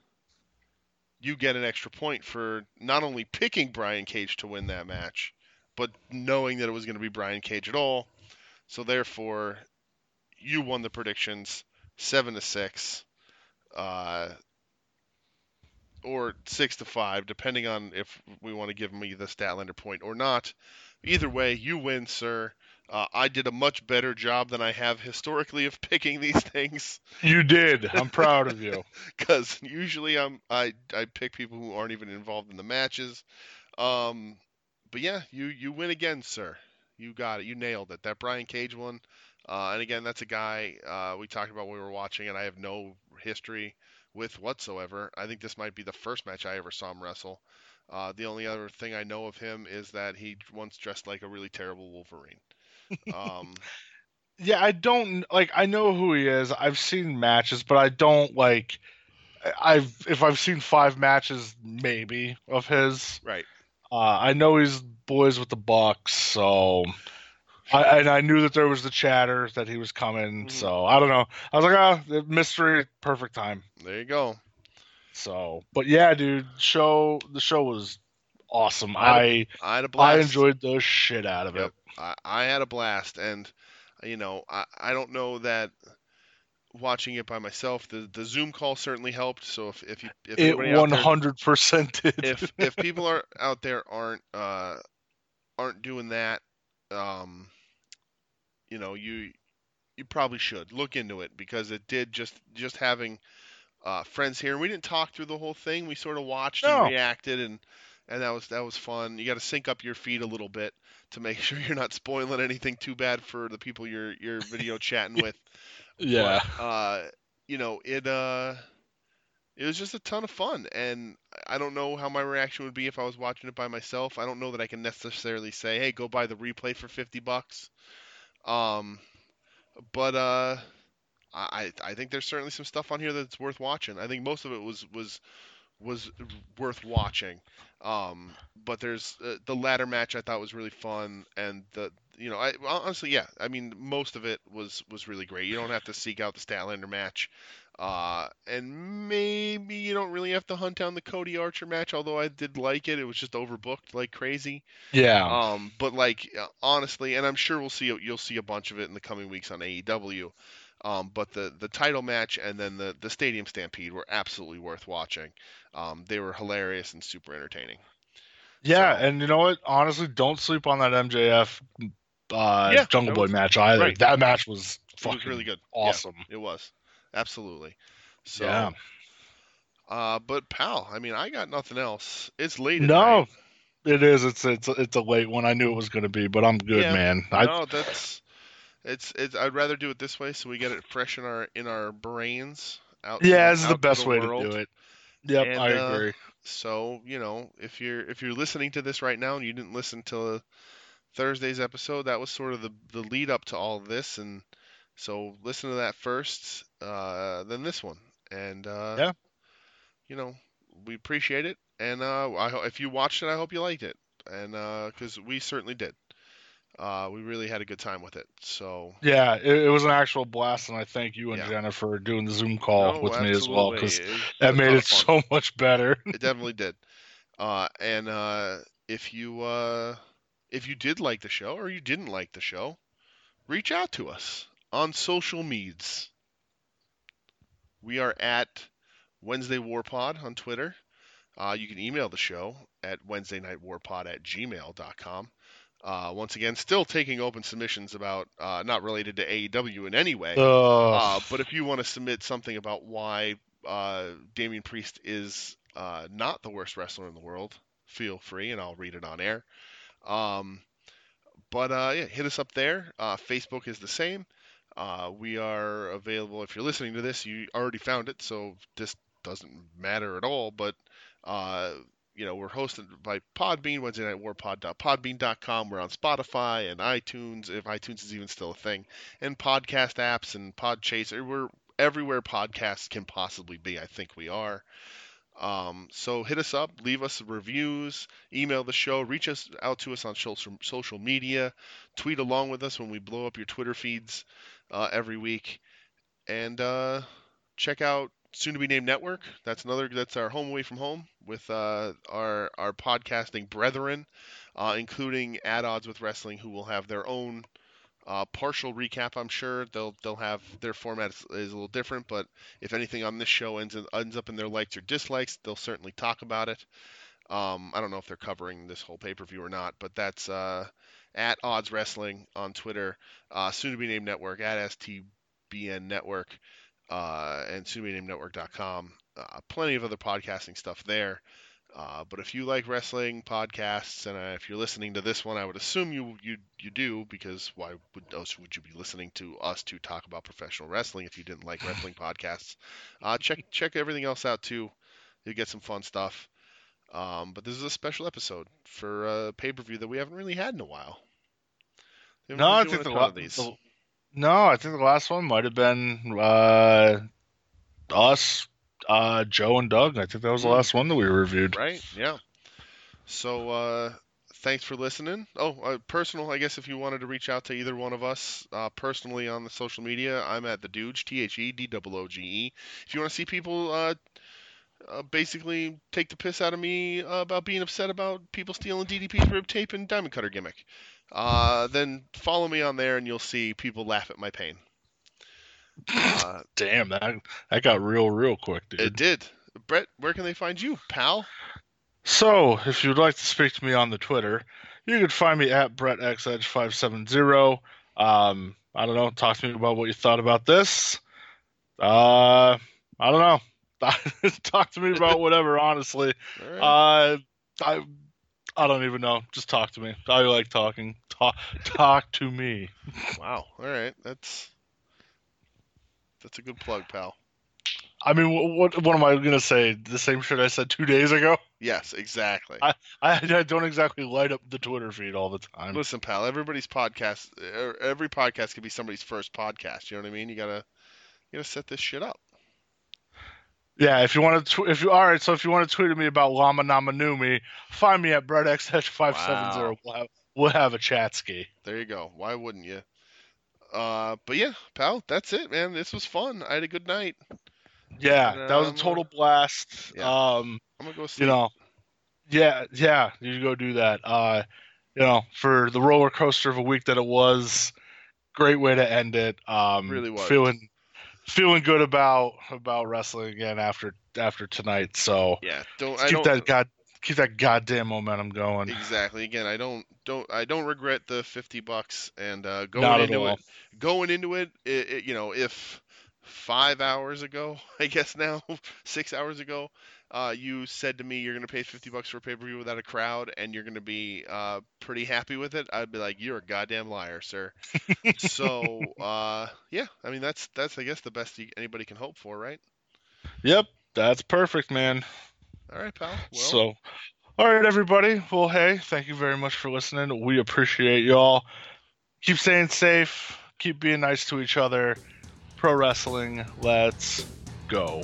Speaker 1: you get an extra point for not only picking Brian Cage to win that match, but knowing that it was going to be Brian Cage at all. So therefore, you won the predictions seven to six, uh, or six to five, depending on if we want to give me the Statlander point or not. Either way, you win, sir. Uh, I did a much better job than I have historically of picking these things
Speaker 2: You did. I'm proud of you.
Speaker 1: because usually I'm I I pick people who aren't even involved in the matches. Um, but yeah, you you win again, sir. You got it. You nailed it. That Brian Cage one. Uh, and again, that's a guy uh, we talked about when we were watching, and I have no history with whatsoever. I think this might be the first match I ever saw him wrestle. Uh, the only other thing I know of him is that he once dressed like a really terrible Wolverine. Um,
Speaker 2: Yeah, I don't like. I know who he is. I've seen matches, but I don't like. I've if I've seen five matches, maybe of his.
Speaker 1: right.
Speaker 2: Uh, I know he's boys with the Bucks, so. I, and I knew that there was the chatter that he was coming,
Speaker 1: Mhm.
Speaker 2: so I don't know. I was like, oh, mystery, perfect time.
Speaker 1: There you go.
Speaker 2: So, but yeah, dude, show the show was awesome.
Speaker 1: I
Speaker 2: I
Speaker 1: I had a blast.
Speaker 2: I enjoyed the shit out of
Speaker 1: Yep.
Speaker 2: it.
Speaker 1: I, I had a blast, and you know, I, I don't know that watching it by myself, the the Zoom call certainly helped. So if if you if
Speaker 2: It one hundred percent did.
Speaker 1: if if people are out there aren't uh aren't doing that, um, you know, you you probably should look into it because it did just just having uh, friends here. And we didn't talk through the whole thing. We sort of watched
Speaker 2: No.
Speaker 1: and reacted, and and that was that was fun. You got to sync up your feed a little bit to make sure you're not spoiling anything too bad for the people you're you're video chatting with.
Speaker 2: yeah,
Speaker 1: But, uh, you know, it uh, it was just a ton of fun, and I don't know how my reaction would be if I was watching it by myself. I don't know that I can necessarily say, "Hey, go buy the replay for fifty bucks." Um, but uh, I I think there's certainly some stuff on here that's worth watching. I think most of it was was was worth watching. Um, but there's uh, the ladder match I thought was really fun, and the you know I honestly yeah I mean most of it was was really great. You don't have to seek out the Statlander match, uh, and maybe you don't really have to hunt down the Cody Archer match. Although I did like it, it was just overbooked like crazy.
Speaker 2: yeah.
Speaker 1: Um, but like honestly, and I'm sure we'll see you'll see a bunch of it in the coming weeks on AEW. Um, but the the title match and then the the Stadium Stampede were absolutely worth watching. Um, they were hilarious and super entertaining.
Speaker 2: Yeah,
Speaker 1: So-
Speaker 2: and you know what? Honestly, don't sleep on that MJF uh,
Speaker 1: Yeah,
Speaker 2: Jungle Boy
Speaker 1: was-
Speaker 2: match either.
Speaker 1: right.
Speaker 2: That match was fucking
Speaker 1: was really good. Yeah,
Speaker 2: awesome.
Speaker 1: it was absolutely. So,
Speaker 2: Yeah.
Speaker 1: uh, but pal, I mean, I got nothing else. It's late.
Speaker 2: No,
Speaker 1: night.
Speaker 2: it is. It's it's it's a late one. I knew it was going to be, but I'm good,
Speaker 1: Yeah.
Speaker 2: man. I
Speaker 1: no, that's it's it's. I'd rather do it this way so we get it fresh in our in our brains. Out
Speaker 2: yeah, this is the best way
Speaker 1: world.
Speaker 2: to do it. Yep,
Speaker 1: And,
Speaker 2: I
Speaker 1: uh,
Speaker 2: agree.
Speaker 1: So you know, if you're if you're listening to this right now and you didn't listen to Thursday's episode, that was sort of the the lead up to all this, and so listen to that first, uh, then this one, and uh,
Speaker 2: Yeah.
Speaker 1: you know, we appreciate it, and uh, I if you watched it, I hope you liked it, and because we certainly did, uh, we really had a good time with it. So
Speaker 2: Yeah, it, it was an actual blast, and I thank you and
Speaker 1: Yeah.
Speaker 2: Jenna for doing the Zoom call
Speaker 1: no,
Speaker 2: with me as well because that made it
Speaker 1: fun.
Speaker 2: so much better.
Speaker 1: it definitely did. Uh, and uh, if you uh, if you did like the show or you didn't like the show, reach out to us on social medias. We are at Wednesday War Pod on Twitter. Uh, you can email the show at Wednesday Night Warpod at gmail.com. Uh, once again, still taking open submissions about uh, not related to AEW in any way. Uh, but if you want to submit something about why uh, Damian Priest is uh, not the worst wrestler in the world, feel free, and I'll read it on air. Um, but uh, yeah, hit us up there. Uh, Facebook is the same. Uh, we are available. If you're listening to this, you already found it, so this doesn't matter at all. But uh, you know, we're hosted by Podbean, Wednesday Night Warpod.podbean.com. We're on Spotify and iTunes, if iTunes is even still a thing, and podcast apps and Podchaser. We're everywhere podcasts can possibly be. I think we are. Um, so hit us up, leave us reviews, email the show, reach us out to us on social, media, tweet along with us when we blow up your Twitter feeds uh, every week, and uh, check out soon to be named network. That's another. That's our home away from home with uh, our our podcasting brethren, uh, including At Odds with Wrestling, who will have their own uh, partial recap. I'm sure they'll they'll have their format is, is, a little different, but if anything on this show ends ends up in their likes or dislikes, they'll certainly talk about it. Um, I don't know if they're covering this whole pay per view or not, but that's uh, at Odds Wrestling on Twitter, uh, soon to be named network at STBN Network, uh, and soon to be Uh, plenty of other podcasting stuff there. Uh, but if you like wrestling podcasts, and uh, if you're listening to this one, I would assume you you you do because why would else would you be listening to us to talk about professional wrestling if you didn't like wrestling podcasts? Uh, check check everything else out too. You'll get some fun stuff. Um, but this is a special episode for a pay per view that we haven't really had in a while.
Speaker 2: No, I think the, the, no, I think the last one might have been uh, us uh, Joe and Doug. I think that was the hmm. last one that we reviewed.
Speaker 1: Right. Yeah. So uh, thanks for listening. Oh, uh, personal. I guess if you wanted to reach out to either one of us uh, personally on the social media, I'm at the Dooge T H E D O O G E. If you want to see people. Uh, uh, basically, take the piss out of me about being upset about people stealing DDP's rib tape and diamond cutter gimmick. Then follow me on there, and you'll see people laugh at my pain.
Speaker 2: Uh, Damn, that that got real, real quick, dude.
Speaker 1: It did. Brett, where can they find you, pal?
Speaker 2: So, if you'd like to speak to me on the Twitter, you can find me at BrettXEdge570. Um, I don't know. Talk to me about what you thought about this. Uh, I don't know. talk to me about whatever. Honestly, right. uh, I I don't even know. Just talk to me. I like talking. Talk talk to me.
Speaker 1: Wow. All right. That's that's a good plug, pal.
Speaker 2: I mean, what what am I gonna say? The same shit I said two days ago.
Speaker 1: Yes, exactly.
Speaker 2: I, I, don't exactly light up the Twitter feed all the time.
Speaker 1: Listen, pal. Everybody's podcast, er, every podcast could be somebody's first podcast. You know what I mean? You gotta you gotta set this shit up.
Speaker 2: Yeah, if you want to, tw- if you all right, so if you want to tweet at me about Lama Namanumi, find me at BrettXH570. Wow. We'll have, we'll have a chat ski.
Speaker 1: There you go. Why wouldn't you? Uh, but yeah, pal, that's it, man. This was fun. I had a good night.
Speaker 2: Yeah, and, that was a um, total blast. Yeah. Um,
Speaker 1: I'm gonna go
Speaker 2: sleep. You know, yeah, yeah, you go do that. Uh, you know, for the roller coaster of a week that it was, great way to end it. Um,
Speaker 1: really was
Speaker 2: feeling feeling good about about wrestling again after after tonight. So
Speaker 1: yeah, don't
Speaker 2: keep
Speaker 1: don't,
Speaker 2: that god keep that goddamn momentum going.
Speaker 1: Exactly. Again, I don't don't I don't regret the fifty bucks and uh, going Not into it. Going into it, it, it, you know, if five hours ago, I guess now six hours ago, uh, you said to me you're going to pay 50 bucks for a pay per view without a crowd and you're going to be uh, pretty happy with it, I'd be like, you're a goddamn liar, sir. so, uh, yeah, I mean, that's, that's, I guess, the best anybody can hope for, right?
Speaker 2: Yep, that's perfect, man.
Speaker 1: All right, pal.
Speaker 2: Well, so, all right, everybody. Well, hey, thank you very much for listening. We appreciate y'all. Keep staying safe. Keep being nice to each other. Pro wrestling. Let's go.